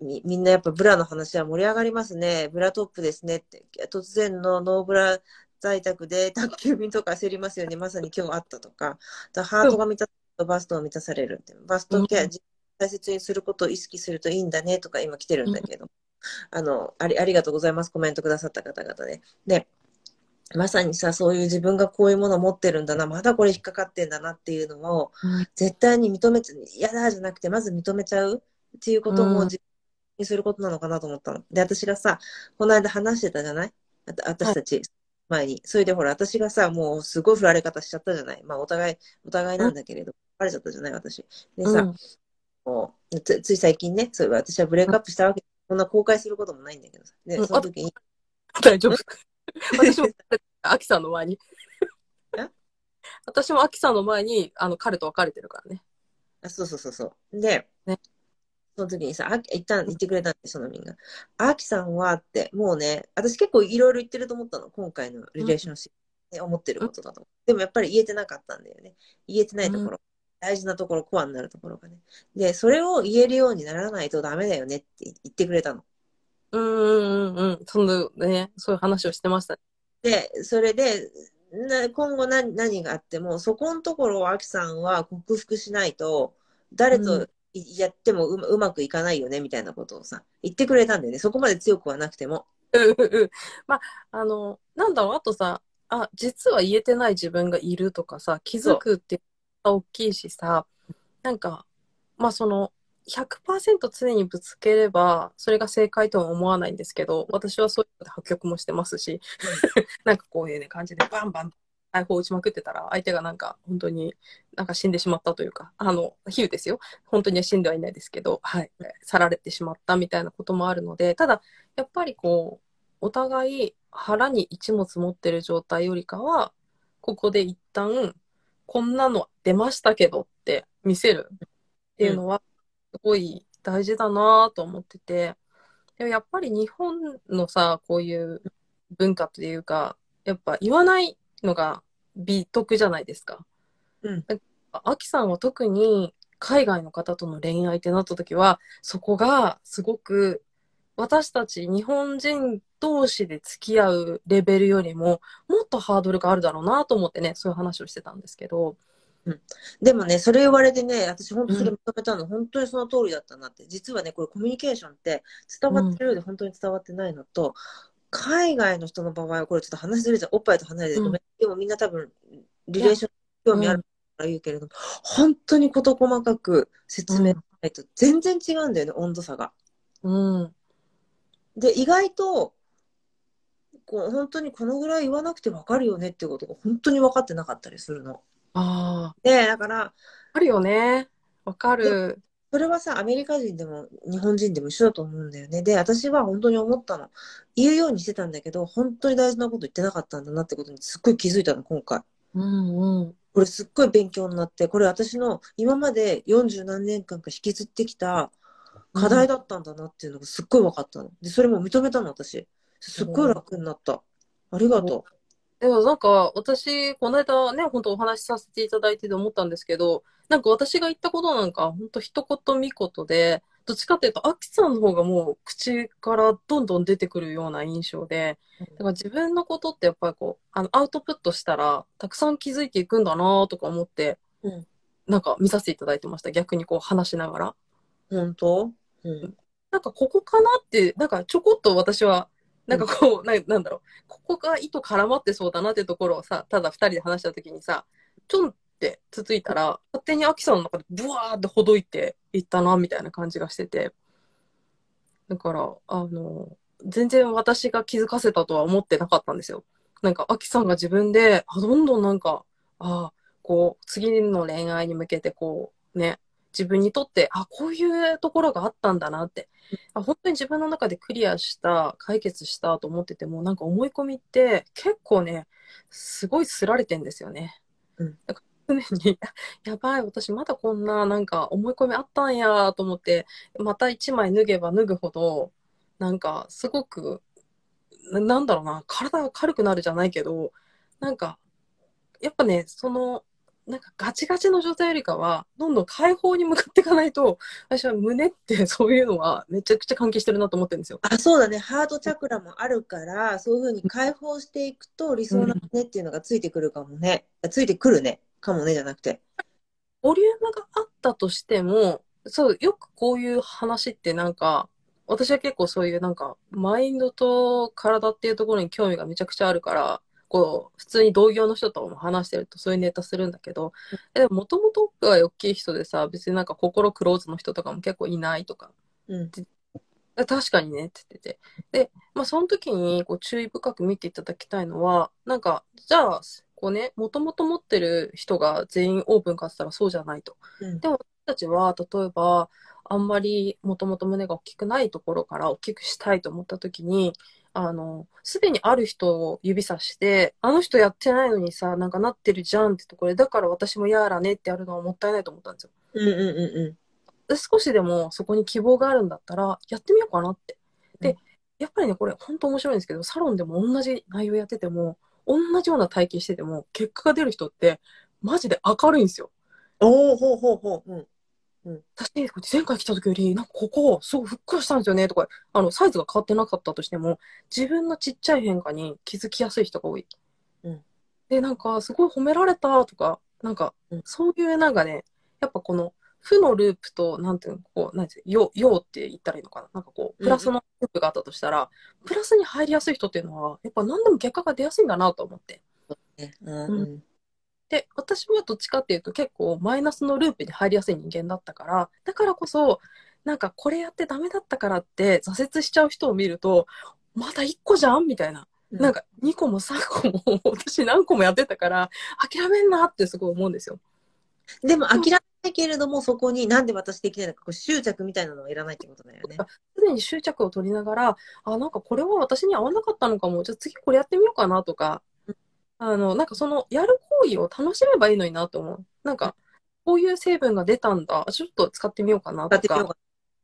みみんなやっぱブラの話は盛り上がりますね。ブラトップですねって。突然のノーブラ在宅で宅急便とか焦りますよね。まさに今日あったとか。だハートが満たされるとバストを満たされるって。バストケア、うん大切にすることを意識するといいんだねとか今来てるんだけど。あのあり、ありがとうございます。コメントくださった方々ね。で、まさにさ、そういう自分がこういうものを持ってるんだな、まだこれ引っかかってんだなっていうのを、うん絶対に認めちゃ、嫌だじゃなくて、まず認めちゃうっていうこともうん自分にすることなのかなと思ったの。で、私がさ、この間話してたじゃない？あた私たち、前に。それでほら、私がさ、もうすごい振られ方しちゃったじゃない？まあ、お互い、お互いなんだけれど、バレちゃったじゃない？私。でさ、うんつつい最近ね、そう私はブレイクアップしたわけ、こんな公開することもないんだけどさ。で、うんその時に、大丈夫？私も、アキさんの前に え？私もアキさんの前に、あの、彼と別れてるからね。あ、そうそうそうそう。で、ねその時にさ、あ一旦言ってくれたんで、そのみんな。あきさんはって、もうね、私結構いろいろ言ってると思ったの。今回のリレーションシップで思ってることだと。でもやっぱり言えてなかったんだよね。言えてないところ。大事なところ、コアになるところがね。で、それを言えるようにならないとダメだよねって言ってくれたの。うんうんうんうん。そのね、そういう話をしてました。で、それで、な今後何何があっても、そこのところをアキさんは克服しないと、誰とやってもううまくいかないよね、みたいなことをさ、言ってくれたんだよね。そこまで強くはなくても。うんうんうんまあ、あの、なんだろう、あとさ、あ、実は言えてない自分がいるとかさ、気づくっていう大きいしさ、なんか、まあその、100%常にぶつければ、それが正解とは思わないんですけど、私はそういうので破局もしてますし、なんかこういうね、感じでバンバン、大砲撃ちまくってたら、相手がなんか、本当になんか死んでしまったというか、あの、比喩ですよ。本当には死んではいないですけど、はい、去られてしまったみたいなこともあるので、ただ、やっぱりこう、お互い腹に一物持ってる状態よりかは、ここで一旦、こんなの出ましたけどって見せるっていうのは、すごい大事だなと思ってて、でもやっぱり日本のさ、こういう文化というか、やっぱ言わないのが美徳じゃないですか。うん。アキさんは特に海外の方との恋愛ってなった時は、そこがすごく私たち日本人同士で付き合うレベルよりももっとハードルがあるだろうなと思ってね、そういう話をしてたんですけど。でもね、それ言われてね、私本当それ認めたの、本当にその通りだったなって。実はね、これコミュニケーションって伝わってるようで本当に伝わってないのと、海外の人の場合は、これちょっと話ずれちゃう、おっぱいと離れてごめん、でもみんな多分、リレーション興味あるから言うけれども、本当に事細かく説明しないと全然違うんだよね、温度差が。うん。で、意外と、こう本当にこのぐらい言わなくて分かるよねっていうことが本当に分かってなかったりするの。ああ、で、だから、あるよね。わかる。それはさ、アメリカ人でも日本人でも一緒だと思うんだよね。で、私は本当に思ったの。言うようにしてたんだけど、本当に大事なこと言ってなかったんだなってことにすっごい気づいたの、今回。うんうん。これすっごい勉強になって、これ私の今まで40何年間か引きずってきた課題だったんだなっていうのがすっごい分かったの。で、それも認めたの、私。すっごい楽になった。ありがとでもなんか私、この間ね、本当お話しさせていただいてて思ったんですけど、なんか私が言ったことなんか、本当一言三言で、どっちかっていうと、アキさんの方がもう口からどんどん出てくるような印象で、だから自分のことってやっぱりこう、あの、アウトプットしたら、たくさん気づいていくんだなとか思って、うんなんか見させていただいてました。逆にこう話しながら。う。本当？うん。なんかここかなって、なんかちょこっと私は、なんかこう、ななんだろう、ここが糸絡まってそうだなってところをさ、ただ二人で話した時にさ、ちょんってつついたら、勝手にアキさんの中でブワーってほどいていったな、みたいな感じがしてて、だから、あの、全然私が気づかせたとは思ってなかったんですよ。なんか、アキさんが自分で、あ、どんどんなんか、あこう、次の恋愛に向けて、こう、ね、自分にとって、あ、こういうところがあったんだなって。あ本当に自分の中でクリアした、解決したと思ってても、なんか思い込みって結構ね、すごいすられてんですよね。うんだから常に、やばい、私まだこんななんか思い込みあったんやと思って、また一枚脱げば脱ぐほど、なんかすごく、ななんだろうな、体が軽くなるじゃないけど、なんか、やっぱね、その、なんかガチガチの状態よりかは、どんどん解放に向かっていかないと、私は胸って そういうのはめちゃくちゃ関係してるなと思ってるんですよ。あ、そうだね。ハートチャクラもあるから、そういうふうに解放していくと理想のねっていうのがついてくるかもね。あついてくるね。かもね、じゃなくて。ボリュームがあったとしても、そう、よくこういう話ってなんか、私は結構そういうなんか、マインドと体っていうところに興味がめちゃくちゃあるから、こう、普通に同業の人とも話してるとそういうネタするんだけど、えでももともと奥が大きい人でさ、別になんか心クローズの人とかも結構いないとか、うん。え確かにねって言ってて。で、まあその時にこう注意深く見ていただきたいのは、なんか、じゃあ、こうね、もともと持ってる人が全員オープンかって言ったらそうじゃないと。うんでも私たちは、例えば、あんまりもともと胸が大きくないところから大きくしたいと思った時に、あの、すでにある人を指さして、あの人やってないのにさ、なんかなってるじゃんってところで、だから私もやらねってやるのはもったいないと思ったんですよ。うんうんうんうん。で少しでもそこに希望があるんだったら、やってみようかなって。で、うんやっぱりね、これ本当面白いんですけど、サロンでも同じ内容やってても、同じような体験してても、結果が出る人って、マジで明るいんですよ。おおほうほうほう。うん。私、前回来た時より、なんかここ、すごいふっくらしたんですよね、とか、あの、サイズが変わってなかったとしても、自分のちっちゃい変化に気づきやすい人が多い。うんで、なんか、すごい褒められたとか、なんかうん、そういうなんかね、やっぱこの、負のループと、なんていうの、こう、なんていうの、よ、ようって言ったらいいのかな。なんかこう、プラスのループがあったとしたら、プラスに入りやすい人っていうのは、やっぱ何でも結果が出やすいんだなと思って。ねうんうん。で、私はどっちかっていうと結構マイナスのループに入りやすい人間だったから、だからこそ、なんかこれやってダメだったからって挫折しちゃう人を見ると、まだ1個じゃんみたいな。うんなんか2個も3個も私何個もやってたから、諦めんなってすごい思うんですよ。でも諦めないけれども、そこになんで私できないのか、こう執着みたいなのはいらないってことだよね。常に執着を取りながら、あ、なんかこれは私に合わなかったのかも。じゃあ次これやってみようかなとかうん、あの、なんかそのやる行為を楽しめばいいのになと思う。なんか、こういう成分が出たんだ。ちょっと使ってみようかなとか使ってみよう。か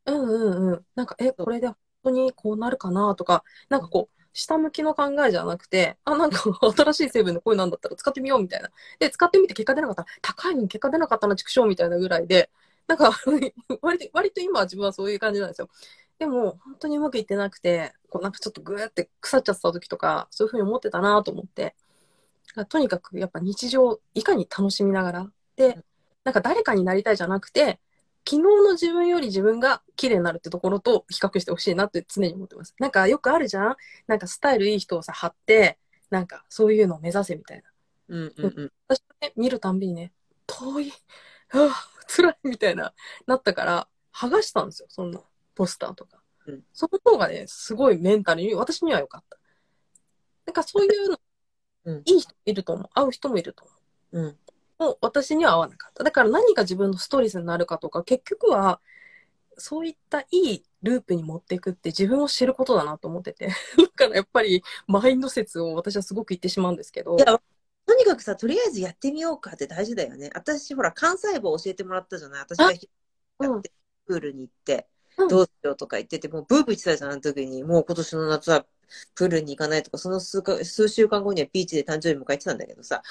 うんうんうん。なんか、え、これで本当にこうなるかなとか、なんかこう、下向きの考えじゃなくて、あ、なんか 新しい成分のこういうなんだったら使ってみようみたいな。で、使ってみて結果出なかったら、高いのに結果出なかったな、畜生みたいなぐらいで、なんか 割と、割と今は自分はそういう感じなんですよ。でも、本当にうまくいってなくて、こうなんかちょっとグーって腐っちゃってた時とか、そういうふうに思ってたなと思って、とにかくやっぱ日常をいかに楽しみながら、で、なんか誰かになりたいじゃなくて、昨日の自分より自分が綺麗になるってところと比較してほしいなって常に思ってます。なんかよくあるじゃん？なんかスタイルいい人をさ、貼って、なんかそういうのを目指せみたいな。うんうんうん。私はね、見るたんびにね、遠い、ああ、辛いみたいな、なったから、剥がしたんですよ、そんなポスターとか。うんその方がね、すごいメンタルに、私には良かった。なんかそういうの、うんいい人いると思う。会う人もいると思う。うん。もう私には合わなかった。だから何が自分のストレスになるかとか、結局は、そういったいいループに持っていくって自分を知ることだなと思ってて。だからやっぱりマインド説を私はすごく言ってしまうんですけど。いや、とにかくさ、とりあえずやってみようかって大事だよね。私、ほら、幹細胞教えてもらったじゃない私がやって、プールに行って、うんどうしようとか言ってて、もうブーブー言ってたじゃん、あの時に。もう今年の夏はプールに行かないとか、その数か数週間後にはビーチで誕生日迎えてたんだけどさ。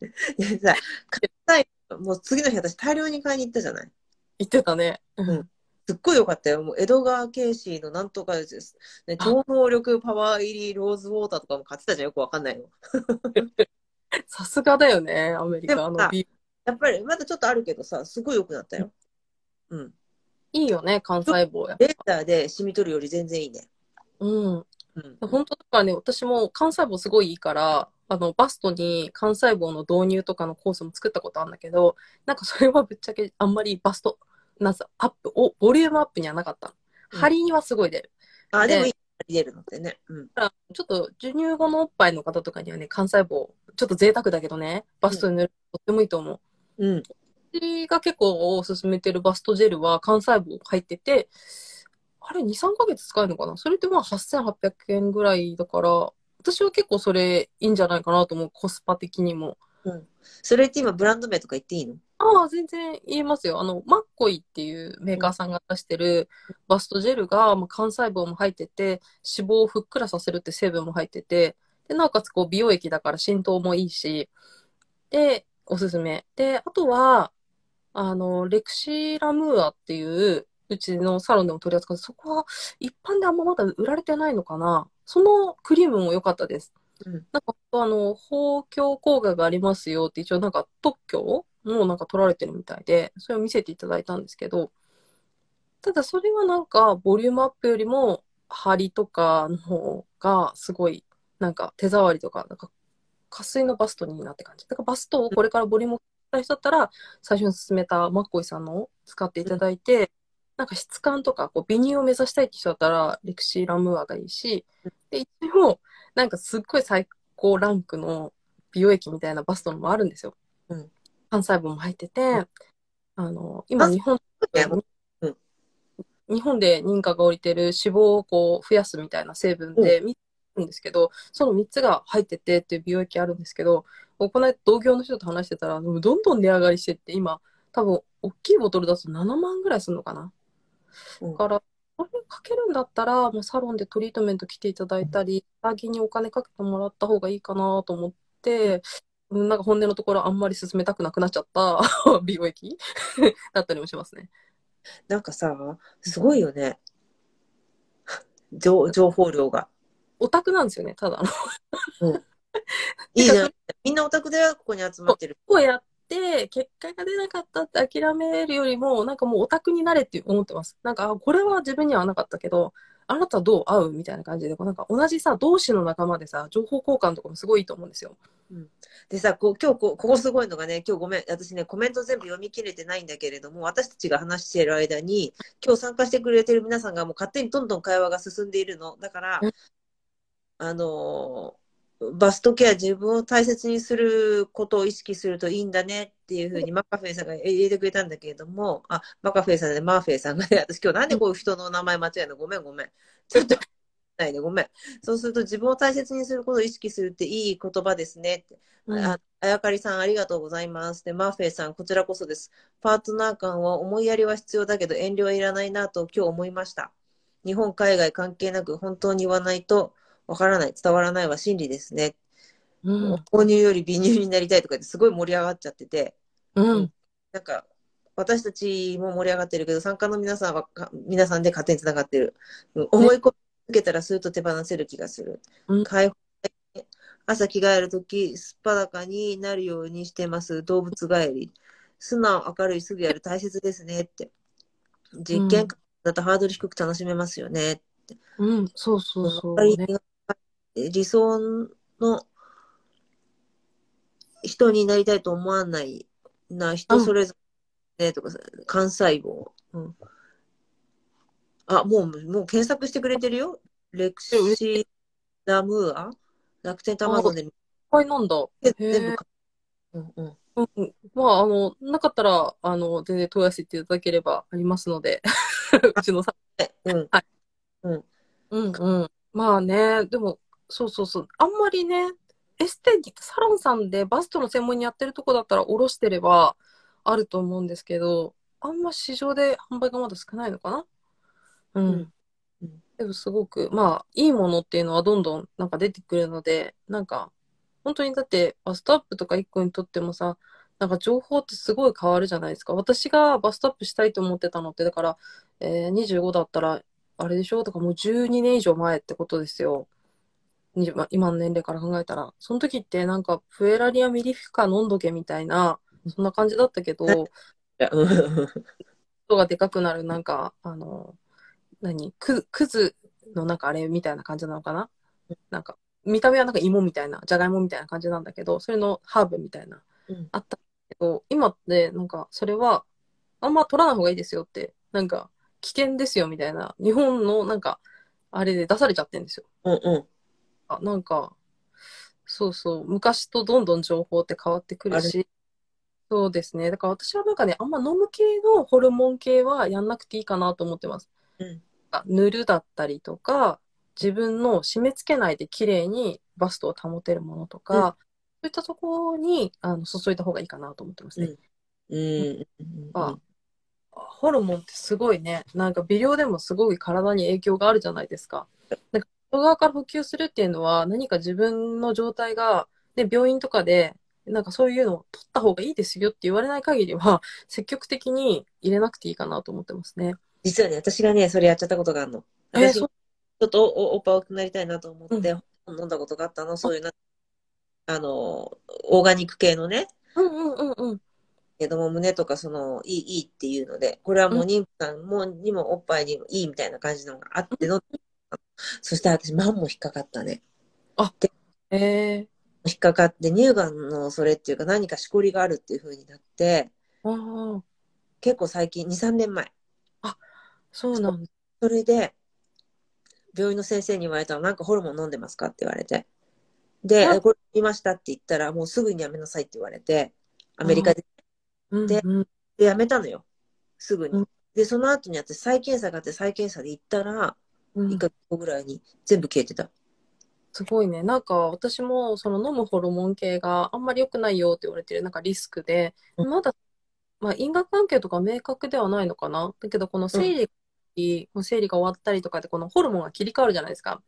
でさ、幹細胞もう次の日私大量に買いに行ったじゃない言ってたね。んすっごい良かったよ。もう江戸川慶シのなんとかです。ね、あ超能力パワー入りローズウォーターとかも買ってたじゃん。よくわかんないの。さすがだよね、アメリカのビーやっぱりまだちょっとあるけどさ、すごい良くなったよ。うん。いいよね、幹細胞やっレーザーで染み取るより全然いいね。ぱ。うん。うん。本当だからね、私も幹細胞すごいいいから、あの、バストに幹細胞の導入とかのコースも作ったことあるんだけど、なんかそれはぶっちゃけあんまりバスト、なんすアップ、お、ボリュームアップにはなかった。うん張りにはすごい出る。あ、でもいい。入れるのってね。うん。ちょっと授乳後のおっぱいの方とかにはね、幹細胞、ちょっと贅沢だけどね、バストに塗るととってもいいと思う。うん。私が結構おすすめてるバストジェルは幹細胞入ってて、あれ2、3ヶ月使えるのかな？それってまあ8800円ぐらいだから、私は結構それいいんじゃないかなと思う、コスパ的にも。うん。それって今ブランド名とか言っていいの？ああ、全然言えますよ。あの、マッコイっていうメーカーさんが出してるバストジェルが、まあ、幹細胞も入ってて、脂肪をふっくらさせるって成分も入ってて、で、なおかつこう美容液だから浸透もいいし、で、おすすめ。で、あとは、あの、レクシラムーアっていう、うちのサロンでも取り扱って、そこは一般であんままだ売られてないのかな。そのクリームも良かったです。うん。なんか、あの、包協効果がありますよって一応なんか特許もなんか取られてるみたいで、それを見せていただいたんですけど、ただそれはなんかボリュームアップよりも張りとかの方がすごいなんか手触りとか、なんか加水のバストにいいなって感じ。だからバストをこれからボリュームをたい人だったら、最初に勧めたマッコイさんのを使っていただいて、なんか質感とかこう美乳を目指したいって人だったら、レクシーラムーアがいいし、で、一応、なんかすっごい最高ランクの美容液みたいなバストのもあるんですよ。うん。幹細胞も入ってて、あの、今日本ねうん日本で認可が下りてる脂肪をこう増やすみたいな成分で3つあるんですけど、その3つが入っててっていう美容液あるんですけど、この間同業の人と話してたら、どんどん値上がりしてって、今、多分、大きいボトルだと7万ぐらいするのかな。うんだから、これかけるんだったら、もうサロンでトリートメント来ていただいたり、下着にお金かけてもらった方がいいかなと思って、うんなんか本音のところあんまり進めたくなくなっちゃった 美容液 だったりもしますね。なんかさ、すごいよね。情情報量が。オタクなんですよね、ただの。いいじゃん。みんなオタクだよ、ここに集まってる。こうやって、結果が出なかったって諦めるよりも、なんかもうオタクになれって思ってます。なんか、あこれは自分には合わなかったけど、あなたどう合うみたいな感じで、こうなんか同じさ、同志の仲間でさ、情報交換とかもすごいいいと思うんですよ。でさ、こう今日こ、ここすごいのがね、今日ごめん、私ね、コメント全部読み切れてないんだけれども、私たちが話している間に、今日参加してくれてる皆さんがもう勝手にどんどん会話が進んでいるの。だからうん、あのーバストケア、自分を大切にすることを意識するといいんだねっていうふうにマカフェイさんが入れてくれたんだけれども、あ、マカフェイさんでマーフェイさんがね、私今日なんでこういう人の名前間違えるのごめんごめん。ちょっと、ないでごめん。そうすると自分を大切にすることを意識するっていい言葉ですねって。ああやかりさん、ありがとうございます。で、マーフェイさん、こちらこそです。パートナー間は思いやりは必要だけど遠慮はいらないなと今日思いました。日本、海外関係なく本当に言わないとわからない、伝わらないは真理ですね。うん。購入より美乳になりたいとかってすごい盛り上がっちゃってて、うん。なんか、私たちも盛り上がってるけど、参加の皆さんはか、皆さんで勝手に繋がってる。うん思い込み受けたらスーッと手放せる気がする。うん解放朝着替えるとき、すっぱだかになるようにしてます。動物帰り。素直、明るい、すぐやる、大切ですねって。実験だとハードル低く楽しめますよね。うん。そうそうそう、周りね。に理想の人になりたいと思わないな人それぞれねとかさ、幹細胞。うん、あ、もう、もう検索してくれてるよ。レクシーラムーア？楽天とアマゾンでいっぱいなんだ。全へ部か。うんうん。うん。まあ、あの、なかったら、あの、全然問い合わせていただければありますので、うちのさ、うん。うんうん。まあね、でも、そうそうそう。あんまりね、エステに、サロンさんでバストの専門にやってるとこだったら、おろしてればあると思うんですけど、あんま市場で販売がまだ少ないのかな？うん。うんうんでもすごく、まあ、いいものっていうのはどんどんなんか出てくるので、なんか、本当にだってバストアップとか一個にとってもさ、なんか情報ってすごい変わるじゃないですか。私がバストアップしたいと思ってたのって、だから、えー25だったら、あれでしょ？だからもう12年以上前ってことですよ。今の年齢から考えたら。その時ってなんか、プエラリアミリフィカ飲んどけみたいな、そんな感じだったけど、うん音がでかくなる、なんか、あの、何？く、くずのなんかあれみたいな感じなのかな？なんか、見た目はなんか芋みたいな、じゃがいもみたいな感じなんだけど、それのハーブみたいな、うんあったけど、今ってなんか、それは、あんま取らない方がいいですよって、なんか、危険ですよみたいな、日本のなんか、あれで出されちゃってるんですよ。うんうん。あなんか、そうそう、昔とどんどん情報って変わってくるし、そうですね。だから私はなんかね、あんま飲む系のホルモン系はやんなくていいかなと思ってます。うんあ塗るだったりとか、自分の締め付けないで綺麗にバストを保てるものとか、うんそういったところにあの注いだ方がいいかなと思ってますね。うんうんうんあホルモンってすごいね、なんか微量でもすごい体に影響があるじゃないですか。なんか外側から補給するっていうのは何か自分の状態が、ね、病院とかでなんかそういうのを取った方がいいですよって言われない限りは 積極的に入れなくていいかなと思ってますね。実はね、私がね、それやっちゃったことがあるの。私、ちょっとおおっぱい大きくなりたいなと思って、うん飲んだことがあったの。そういうな、あの、オーガニック系のね、うんうんうんうん。けども胸とかその、いい、いいっていうので、これはもう妊婦さんもにもおっぱいにもいいみたいな感じのがあって飲んそしたら私、マンも引っかかったね。え引っかかって、乳がんのそれっていうか何かしこりがあるっていう風になって、ー、ああ、結構最近、2、3年前。そうなんだ。それで、病院の先生に言われたの、なんかホルモン飲んでますかって言われて。で、あこれ見ましたって言ったら、もうすぐにやめなさいって言われて、アメリカででうんうん、でやめたのよ。すぐに。うんで、その後に私再検査があって再検査で行ったら、うん1ヶ月後ぐらいに全部消えてた。すごいね。なんか私もその飲むホルモン系があんまり良くないよって言われてるなんかリスクで、うんまだ、まあ因果関係とか明確ではないのかな？だけどこの生理、もう生理が終わったりとかでこのホルモンが切り替わるじゃないですか。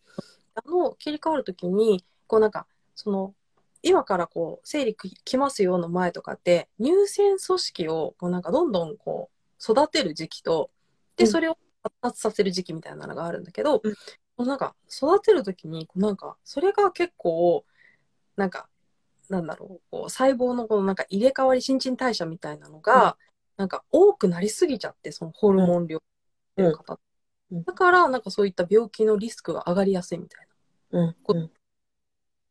あの切り替わるときに、こうなんか、その、今からこう生理来ますよの前とかって乳腺組織をこうなんかどんどんこう育てる時期とでうんそれを発達させる時期みたいなのがあるんだけど、うんなんか育てる時になんかそれが結構なんかなんだろうこう細胞のこのなんか入れ替わり新陳代謝みたいなのが、なんか多くなりすぎちゃってそのホルモン量っていう方、うんだからなんかそういった病気のリスクが上がりやすいみたいな。うん。こうん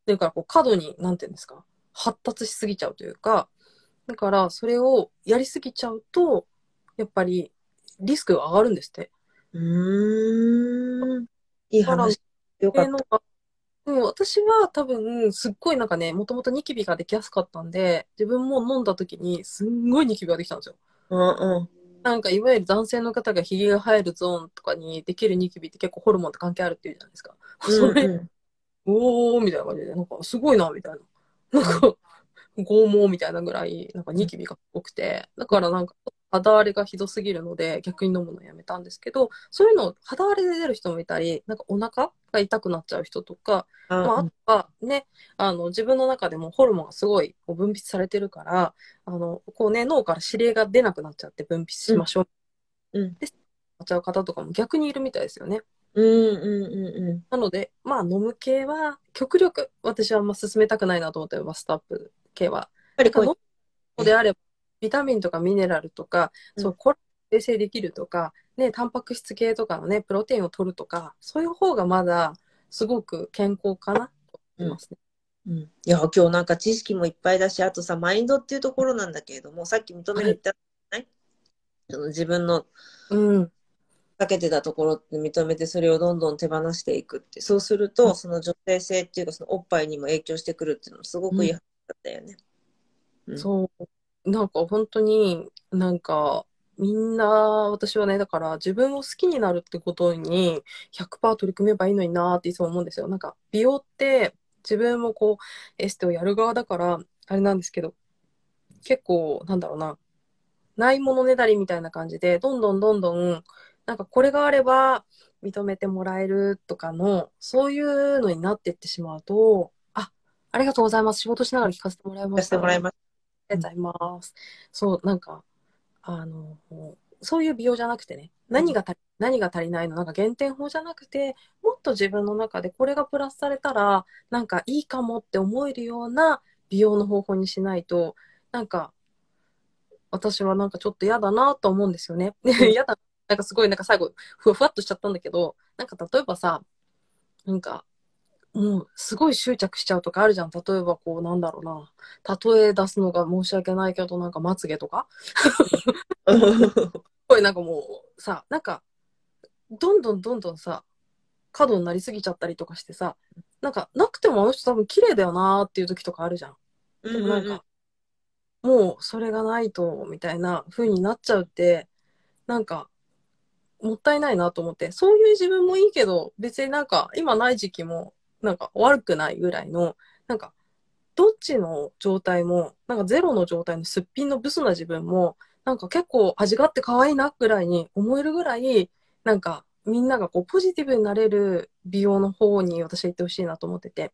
だからこう過度に、なんていうんですか、発達しすぎちゃうというか、だからそれをやりすぎちゃうと、やっぱりリスクが上がるんですって。うーん。いい話。よかった。でなんかうん、私は多分、すっごいなんかね、もともとニキビができやすかったんで、自分も飲んだ時にすんごいニキビができたんですよ。うんうん。なんかいわゆる男性の方がヒゲが生えるゾーンとかにできるニキビって結構ホルモンと関係あるっていうじゃないですか。それ、うんおーみたいな感じで、なんかすごいな、みたいな。なんか、剛毛みたいなぐらい、なんかニキビが多くて、だからなんか肌荒れがひどすぎるので逆に飲むのやめたんですけど、そういうの肌荒れで出る人もいたり、なんかお腹が痛くなっちゃう人とか、まあ、ああとはね、あの、自分の中でもホルモンがすごい分泌されてるから、あの、こうね、脳から指令が出なくなっちゃって分泌しましょう。うんうんで、なっちゃう方とかも逆にいるみたいですよね。うんうんうんうなので、まあ飲む系は極力私はあんま勧めたくないなと思ってバストアップ系は。ん。やっぱりこうであれば、ビタミンとかミネラルとか、うんそう、これ生成できるとか、ね、タンパク質系とかのね、プロテインを取るとか、そういう方がまだすごく健康かなと思いますね。うん、いや、今日なんか知識もいっぱいだし、あとさ、マインドっていうところなんだけれども、さっき認めるって言った、ない？その自分のうん。かけてたところって認めて、それをどんどん手放していくって、そうするうと、んその女性性っていうか、そのおっぱいにも影響してくるっていうのもすごくいい話だったよね。うんそう。なんか本当になんかみんな私はね、だから自分を好きになるってことに100%取り組めばいいのになーっていつも思うんですよ。なんか美容って自分もこうエステをやる側だからあれなんですけど、結構なんだろうな、ないものねだりみたいな感じで、どんどんどんどんなんかこれがあれば認めてもらえるとかの、そういうのになっていってしまうと、あ、ありがとうございます。仕事しながら聞かせてもらいました。させてもらいます。りがとうございます。そう、なんか、あの、そういう美容じゃなくてね、何が足り、何が足りないの、なんか減点法じゃなくて、もっと自分の中でこれがプラスされたら、なんかいいかもって思えるような美容の方法にしないと、なんか、私はなんかちょっと嫌だなと思うんですよね。嫌だ。なんかすごいなんか最後、ふわふわっとしちゃったんだけど、なんか例えばさ、なんか、もうすごい執着しちゃうとかあるじゃん。例えばこうなんだろうな。例え出すのが申し訳ないけど、なんかまつげとかこれなんかもうさ、なんか、どんどんどんどんさ、過度になりすぎちゃったりとかしてさ、なんか、なくてもあの人多分綺麗だよなーっていう時とかあるじゃん。でもなんか、もうそれがないと、みたいな風になっちゃうって、なんか、もったいないなと思って、そういう自分もいいけど、別になんか、今ない時期も、なんか悪くないぐらいの、なんか、どっちの状態も、なんかゼロの状態のすっぴんのブスな自分も、なんか結構味があって可愛いなぐらいに思えるぐらい、なんかみんながこうポジティブになれる美容の方に私は行ってほしいなと思ってて、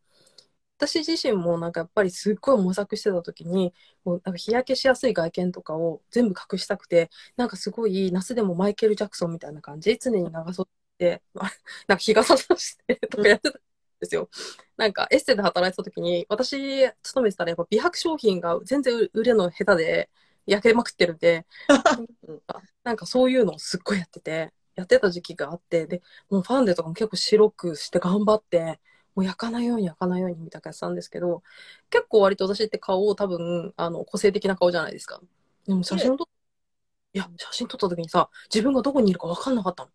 私自身もなんかやっぱりすっごい模索してた時に、もうなんか日焼けしやすい外見とかを全部隠したくて、なんかすごい夏でもマイケル・ジャクソンみたいな感じ、常に長袖で、なんか日傘さしてとかやってた。ですよ。なんかエッセで働いてた時に、私勤めてたらやっぱ美白商品が全然売れるの下手で、焼けまくってるんで、なんかそういうのをすっごいやってて、やってた時期があって、で、もうファンデとかも結構白くして頑張って、もう焼かないように焼かないようにみたいなやつなんですけど、結構割と私って顔を多分、あの、個性的な顔じゃないですか。でも写真撮っいや、写真撮った時にさ、自分がどこにいるか分かんなかったの。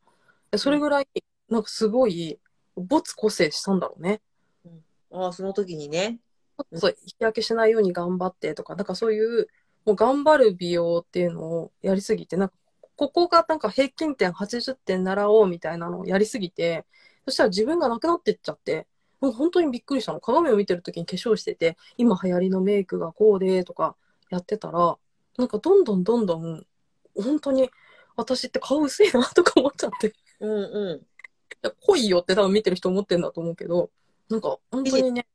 でそれぐらい、なんかすごい、没個性したんだろうね。ああ、その時にね。そう、日焼けしないように頑張ってとか、なんかそういう、もう頑張る美容っていうのをやりすぎて、なんか、ここがなんか平均点80点習おうみたいなのをやりすぎて、そしたら自分がなくなってっちゃって、もう本当にびっくりしたの。鏡を見てる時に化粧してて、今流行りのメイクがこうでとかやってたら、なんかどんどんどんどん、本当に私って顔薄いなとか思っちゃって、いうんうや濃いよって多分見てる人思ってんだと思うけど、なんか本当にね、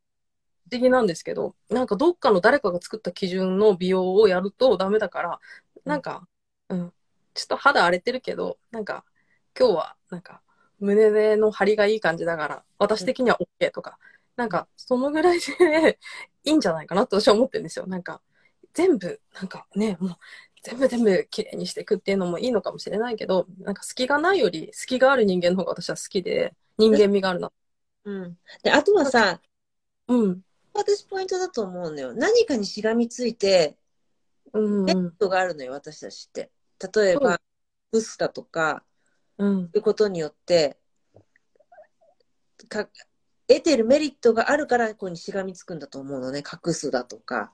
不思議なんですけど、なんかどっかの誰かが作った基準の美容をやるとダメだから、なんか、うん、ちょっと肌荒れてるけど、なんか、今日は、なんか、胸の張りがいい感じだから、私的には OK とか、なんか、そのぐらいでいいんじゃないかなと私は思ってるんですよ。なんか、全部、なんかね、もう、全部全部綺麗にしていくっていうのもいいのかもしれないけど、なんか隙がないより、隙がある人間の方が私は好きで、人間味があるな。ん。うん。で、あとはさ、うん。私ポイントだと思うのよ。何かにしがみついて、うん、メリットがあるのよ、私たちって。例えば、ブスだとか、うん。いうことによって、か得てるメリットがあるから、ここにしがみつくんだと思うのね。隠すだとか。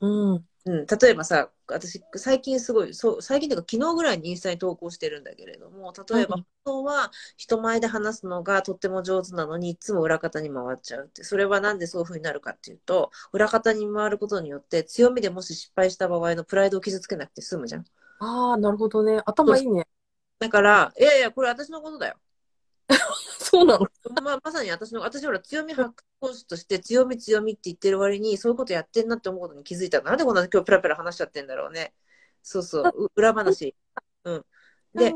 うん。うん、例えばさ、私、最近すごい、そう、最近というか昨日ぐらいにインスタに投稿してるんだけれども、例えば、うん本当は人前で話すのがとっても上手なのに、いつも裏方に回っちゃうって、それはなんでそういう風になるかっていうと、裏方に回ることによって、強みでもし失敗した場合のプライドを傷つけなくて済むじゃん。ああ、なるほどね。頭いいね。だから、いやいや、これ私のことだよ。そうなの？まあ、まさに私の、私ほら強み発掘講師として強み強みって言ってる割に、そういうことやってんなって思うことに気づいた。なんでこんな今日ペラペラ話しちゃってんだろうね。そうそう、う裏話。うん。で、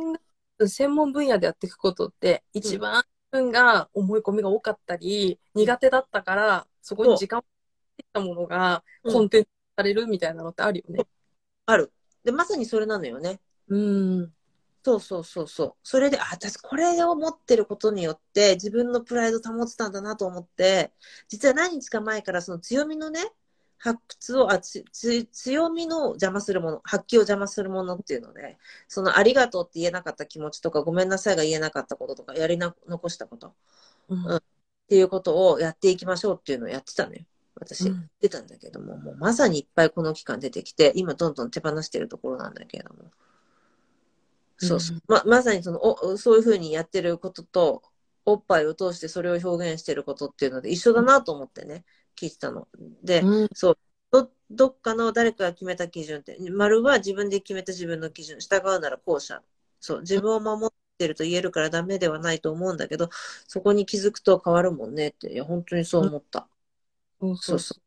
専門分野でやっていくことって、一番自分が思い込みが多かったり、苦手だったから、そこに時間をかけたものがうんコンテンツされるみたいなのってあるよね。ある。で、まさにそれなのよね。うん。そうそうそうそう。それで、あ、私これを持ってることによって自分のプライド保ってたんだなと思って、実は何日か前からその強みのね、発掘を、あ、つ、つ、強みの邪魔するもの、発揮を邪魔するものっていうので、そのありがとうって言えなかった気持ちとか、ごめんなさいが言えなかったこととか、やりな、残したことっうんていうことをやっていきましょうっていうのをやってたのよ。私、うん言ってたんだけども、もうまさにいっぱいこの期間出てきて、今どんどん手放してるところなんだけれども。そうそう。ま、まさにその、お、そういうふうにやってることと、おっぱいを通してそれを表現してることっていうので一緒だなと思ってね、聞いてたの。で、うんど、どっかの誰かが決めた基準って、丸は自分で決めた自分の基準、従うなら後者。そう、自分を守ってると言えるからダメではないと思うんだけど、そこに気づくと変わるもんねって、いや、本当にそう思った。そうそうそう。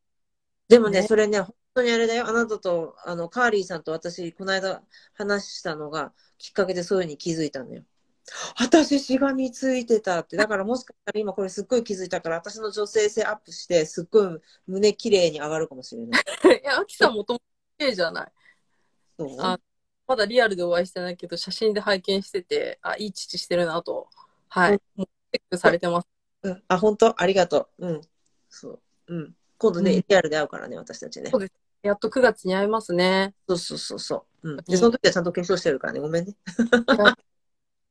でもね、ねそれね、本当にあれだよ。あなたと、あの、カーリーさんと私、この間話したのがきっかけでそういうふうに気づいたのよ。私、しがみついてたって。だからもしかしたら今これすっごい気づいたから、私の女性性アップして、すっごい胸綺麗に上がるかもしれない。いや、アキさんもともと綺麗じゃない。そう？あまだリアルでお会いしてないけど、写真で拝見してて、あ、いい父してるなと。はい。もうチェックされてます。うん。あ、本当？ありがとう。うん。そう。うん。今度ね、うんリアルで会うからね、私たちねそ。うですやっと9月に会えますね。そうそうそうそう。うん。で、うんその時はちゃんと化粧してるからね、ごめんね。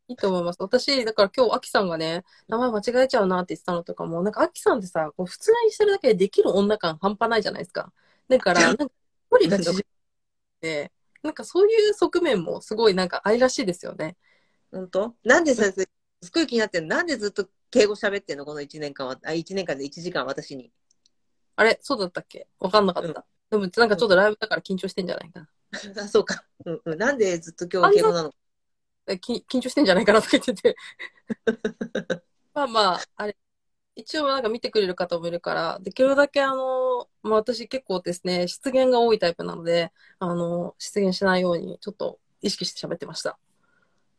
いいと思います。私、だから今日、アキさんがね、名前間違えちゃうなって言ってたのとかも、なんかアキさんってさ、こう普通にしてるだけでできる女感半端ないじゃないですか。だから、なんか、距離が縮んで、なんかそういう側面もすごいなんか愛らしいですよね。本当？なんでさ、すごい気になってるなんでずっと敬語喋ってんの？この1年間は。あ、1年間で1時間私に。あれ？そうだったっけ？わかんなかった。でもなんかちょっとライブだから緊張してんじゃないかな。あ、そうか。うんうん。なんでずっと今日は敬語なの？えき緊張してんじゃないかなとか言ってて。まあまあ、あれ、一応なんか見てくれる方もいるから、できるだけあの、まあ私結構ですね、失言が多いタイプなので、あの、失言しないようにちょっと意識して喋ってました。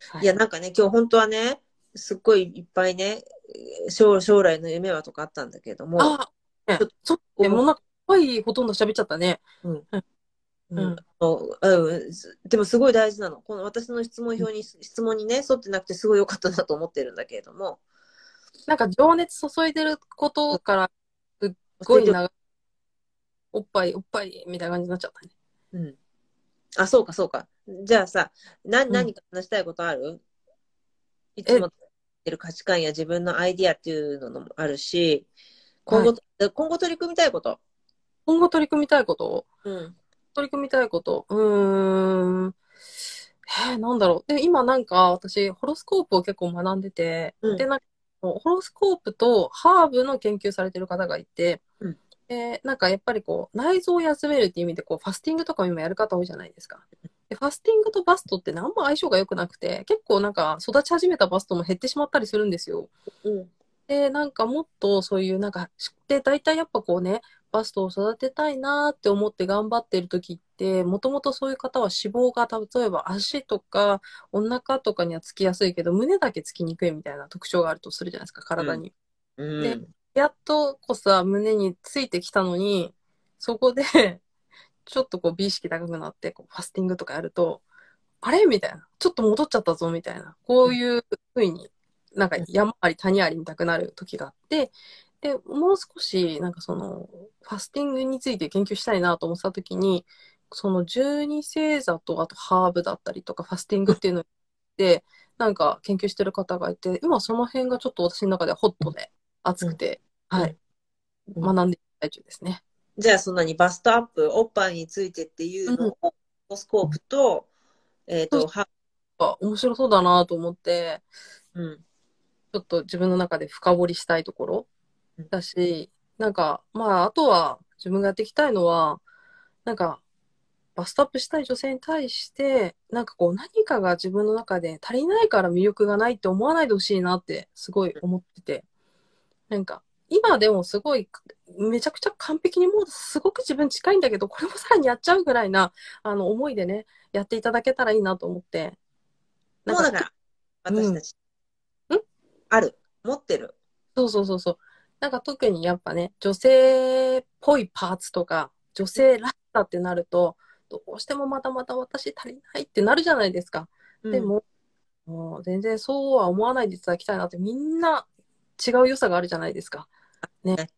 はいや、なんかね、今日本当はね、すっごいいっぱいね、将将来の夢はとかあったんだけども、あ、ね、ちょっと、もうなんか、いほとんど喋っちゃったね。うんうんうんすでもすごい大事なの。この私の質問票に、質問にね、沿ってなくてすごい良かったなと思ってるんだけれども、なんか情熱注いでることから、すっごい長い、おっぱい、おっぱいみたいな感じになっちゃったね。うん。あ、そうか、そうか。じゃあさ、な、ん何か話したいことある、いつもてる価値観や自分のアイディアっていうのもあるし、今後、今後取り組みたいこと？今後取り組みたいこと？うん。取り組みたいこと。うーん。えー、なんだろう。で、今なんか私、ホロスコープを結構学んでて、うんで、なんか、ホロスコープとハーブの研究されてる方がいて、うんで、なんかやっぱりこう、内臓を休めるっていう意味で、こう、ファスティングとかも今やる方多いじゃないですか。で、ファスティングとバストって何も相性が良くなくて、結構なんか育ち始めたバストも減ってしまったりするんですよ。うん。で、なんかもっとそういうなんか、で、大体やっぱこうね、バストを育てたいなーって思って頑張ってる時って、もともとそういう方は脂肪が例えば足とかお腹とかにはつきやすいけど、胸だけつきにくいみたいな特徴があるとするじゃないですか、体に。うん。でやっとこさ、胸についてきたのに、そこで、ちょっとこう美意識高くなって、こうファスティングとかやると、あれ？みたいな。ちょっと戻っちゃったぞ、みたいな。こういうふうに、なんか山あり谷あり見たくなる時があって、で、もう少し、なんかその、ファスティングについて研究したいなと思ってた時に、その十二星座と、あとハーブだったりとか、ファスティングっていうので、なんか研究してる方がいて、今その辺がちょっと私の中ではホットで熱くて、うん。はい、うん。学んでいる最中ですね。じゃあ、そんなにバストアップ、おっぱいについてっていうのを、ホロスコープと、えっ、と、は、あ面白そうだなと思って、うん。ちょっと自分の中で深掘りしたいところ。うんだし、なんか、まあ、あとは自分がやっていきたいのは、なんか、バストアップしたい女性に対して、なんかこう、何かが自分の中で足りないから魅力がないって思わないでほしいなって、すごい思ってて。なんか、今でもすごい、めちゃくちゃ完璧にもうすごく自分近いんだけど、これもさらにやっちゃうぐらいな、あの、思いでね、やっていただけたらいいなと思って。もうだから、私たち。うんんある。持ってる。そうそうそうそう。なんか特にやっぱね、女性っぽいパーツとか、女性らしさってなると、どうしてもまだまだ私足りないってなるじゃないですか。でも、もう全然そうは思わないでいただきたいなって、みんな違う良さがあるじゃないですか。ねね。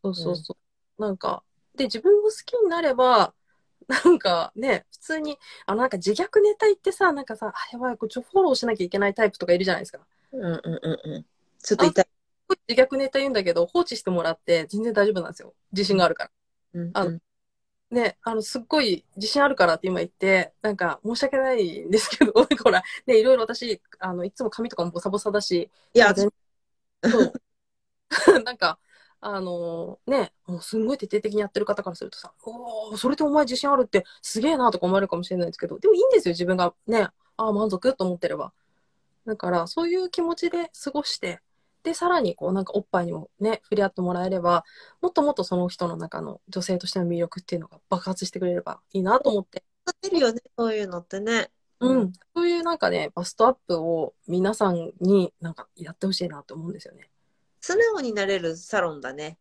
そうそうそう。なんか、で、自分を好きになれば、なんかね、普通に、あの、なんか自虐ネタ言ってさ、なんかさ、あ、やばい、これちょフォローしなきゃいけないタイプとかいるじゃないですか。うんうんうんうん。ちょっと痛い。自虐ネタ言うんだけど、放置してもらって全然大丈夫なんですよ。自信があるから。うんあのね、あの、すっごい自信あるからって今言って、なんか申し訳ないんですけど、なんかほら、ね、いろいろ私、あの、いつも髪とかもボサボサだし、いや、全そう。なんか、あのね、もうすんごい徹底的にやってる方からするとさ、おー、それでお前自信あるってすげえなとか思われるかもしれないですけど、でもいいんですよ、自分がね、ああ、満足と思ってれば。だから、そういう気持ちで過ごして、で、さらにこう、なんかおっぱいにもね、触れ合ってもらえれば、もっともっとその人の中の女性としての魅力っていうのが爆発してくれればいいなと思って。出るよね、そういうのってね。うん。そういうなんかね、バストアップを皆さんになんかやってほしいなと思うんですよね。素直になれるサロンだね。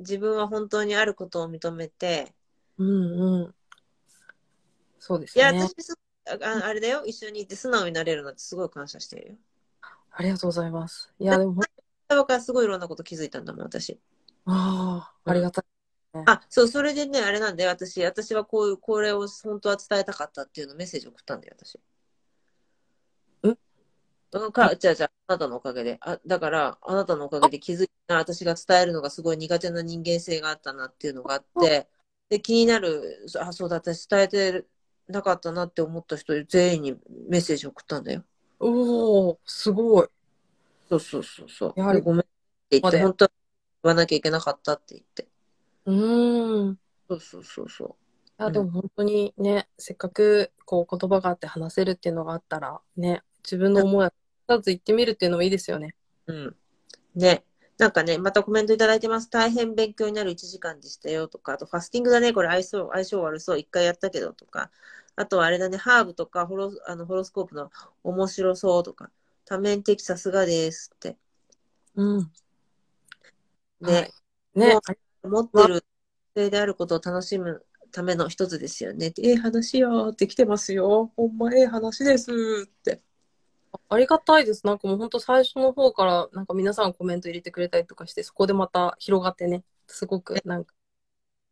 自分は本当にあることを認めて。うんうん。そうですいや、ね。私すああれだよ、一緒にいて素直になれるのってすごい感謝してるよ。ありがとうございます。いや、でもほん、だからすごいいろんなこと気づいたんだもん、私。ああ、ありがたい。あ、そう、それでね、あれなんだよ、私、私はこういう、これを本当は伝えたかったっていうのメッセージ送ったんだよ、私。うんか、じゃあじゃあ、あなたのおかげで。あ、だから、あなたのおかげで気づいた、私が伝えるのがすごい苦手な人間性があったなっていうのがあって、で、気になる、あ、そうだ、私伝えてなかったなって思った人全員にメッセージ送ったんだよ。おおすごい。そうそうそうそう。やはりでごめんって言って、本当は言わなきゃいけなかったって言って。うーん。そうそうそうそいや、うんでも本当にね、せっかくこう言葉があって話せるっていうのがあったら、ね、自分の思いを一つ言ってみるっていうのもいいですよね。う。うん。ね。なんかね、またコメントいただいてます。大変勉強になる1時間でしたよとか、あとファスティングだね、これ相性、相性悪そう、一回やったけどとか、あとはあれだね、ハーブとかホロあのホロスコープの面白そうとか、多面的さすがですって。うん。ね、はいね、持ってる女性であることを楽しむための一つですよね。ええ話よって来てますよ。ほんまええ話ですって。ありがたいです。なんかもう本当最初の方から、なんか皆さんコメント入れてくれたりとかして、そこでまた広がってね、すごくなんか、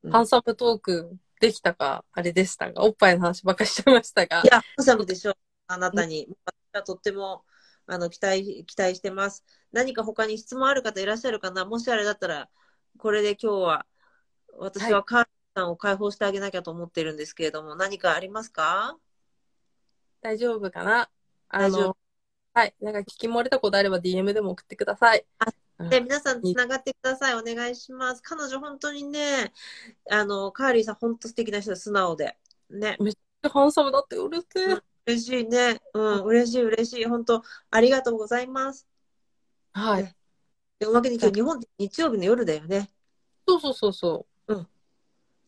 うんハンサムトークできたか、あれでしたが、おっぱいの話ばっかりしちゃいましたがい、や、ハンサムでしょう。あなたに。私はとっても、あの、期待、期待してます。何か他に質問ある方いらっしゃるかな？もしあれだったら、これで今日は、私はカールさんを解放してあげなきゃと思ってるんですけれども、何かありますか？大丈夫かな？あ大丈の、はい。なんか聞き漏れたことあれば DM でも送ってください。で、皆さんつながってください。お願いします。彼女本当にね、あの、カーリーさん本当素敵な人で素直で。ね。ハンサムだってうるせえ。嬉しいね。うん、嬉しい嬉しい。本当ありがとうございます。はい。で、おまけに今日日本って日曜日の夜だよね。そうそうそうそ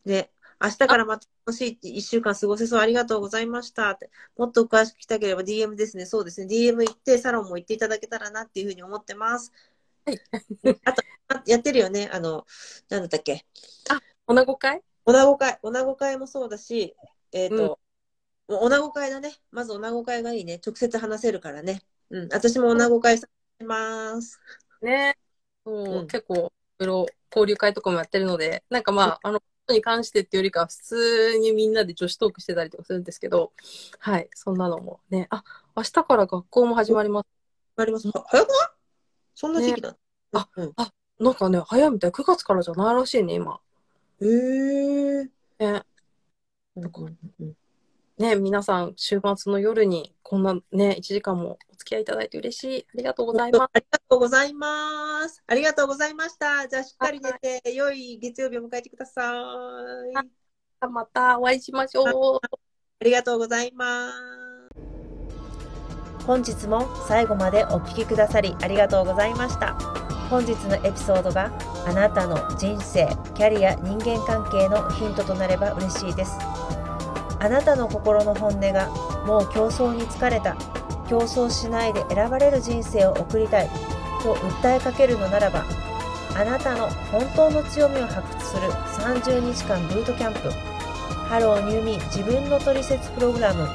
ね、明日からまた楽しい一週間過ごせそう、ありがとうございましたって。もっと詳しく聞きたければ DM ですね。そうですね。DM 行って、サロンも行っていただけたらなっていうふうに思ってます。はい。あと、あやってるよね。あの、なんだったっけ。う。おなご会？おなご会。おなご会もそうだし、えっ、と、もうおなご会だね。まずおなご会がいいね。直接話せるからね。うん。私もおなご会させます。ね。そう、うん結構、いろいろ交流会とかもやってるので、なんかまあ、あの、ことに関してっていうよりかは、普通にみんなで女子トークしてたりとかするんですけど、はい、そんなのもね。あ、明日から学校も始まります。あります。は早くない？そんな時期だ。あうん。なんかね、早いみたい。9月からじゃないらしいね、今。へえ。ね。なんか、うんね、皆さん、週末の夜に、こんなね、1時間もお付き合いいただいて嬉しい。ありがとうございます。ありがとうございます。ありがとうございました。じゃあ、しっかり寝て、良い月曜日を迎えてください。あまたお会いしましょう。りがとうございます。本日も最後までお聞きくださりありがとうございました本日のエピソードがあなたの人生キャリア人間関係のヒントとなれば嬉しいですあなたの心の本音がもう競争に疲れた。競争しないで選ばれる人生を送りたい。と訴えかけるのならばあなたの本当の強みを発掘する30日間ブートキャンプ。ハローニューミー自分のトリセツプログラム。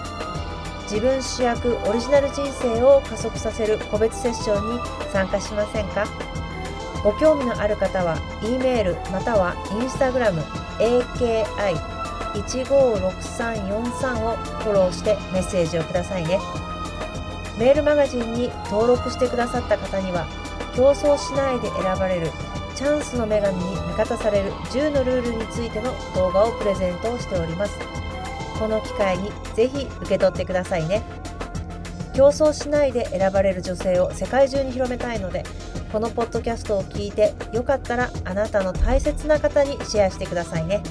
自分主役オリジナル人生を加速させる個別セッションに参加しませんか？ご興味のある方は E メールまたは Instagram AKI 156343をフォローしてメッセージをくださいね。メールマガジンに登録してくださった方には競争しないで選ばれるチャンスの女神に味方される10のルールについての動画をプレゼントをしております。この機会にぜひ受け取ってくださいね。競争しないで選ばれる女性を世界中に広めたいのでこのポッドキャストを聞いてよかったらあなたの大切な方にシェアしてくださいね。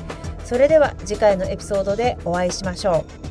それでは次回のエピソードでお会いしましょう。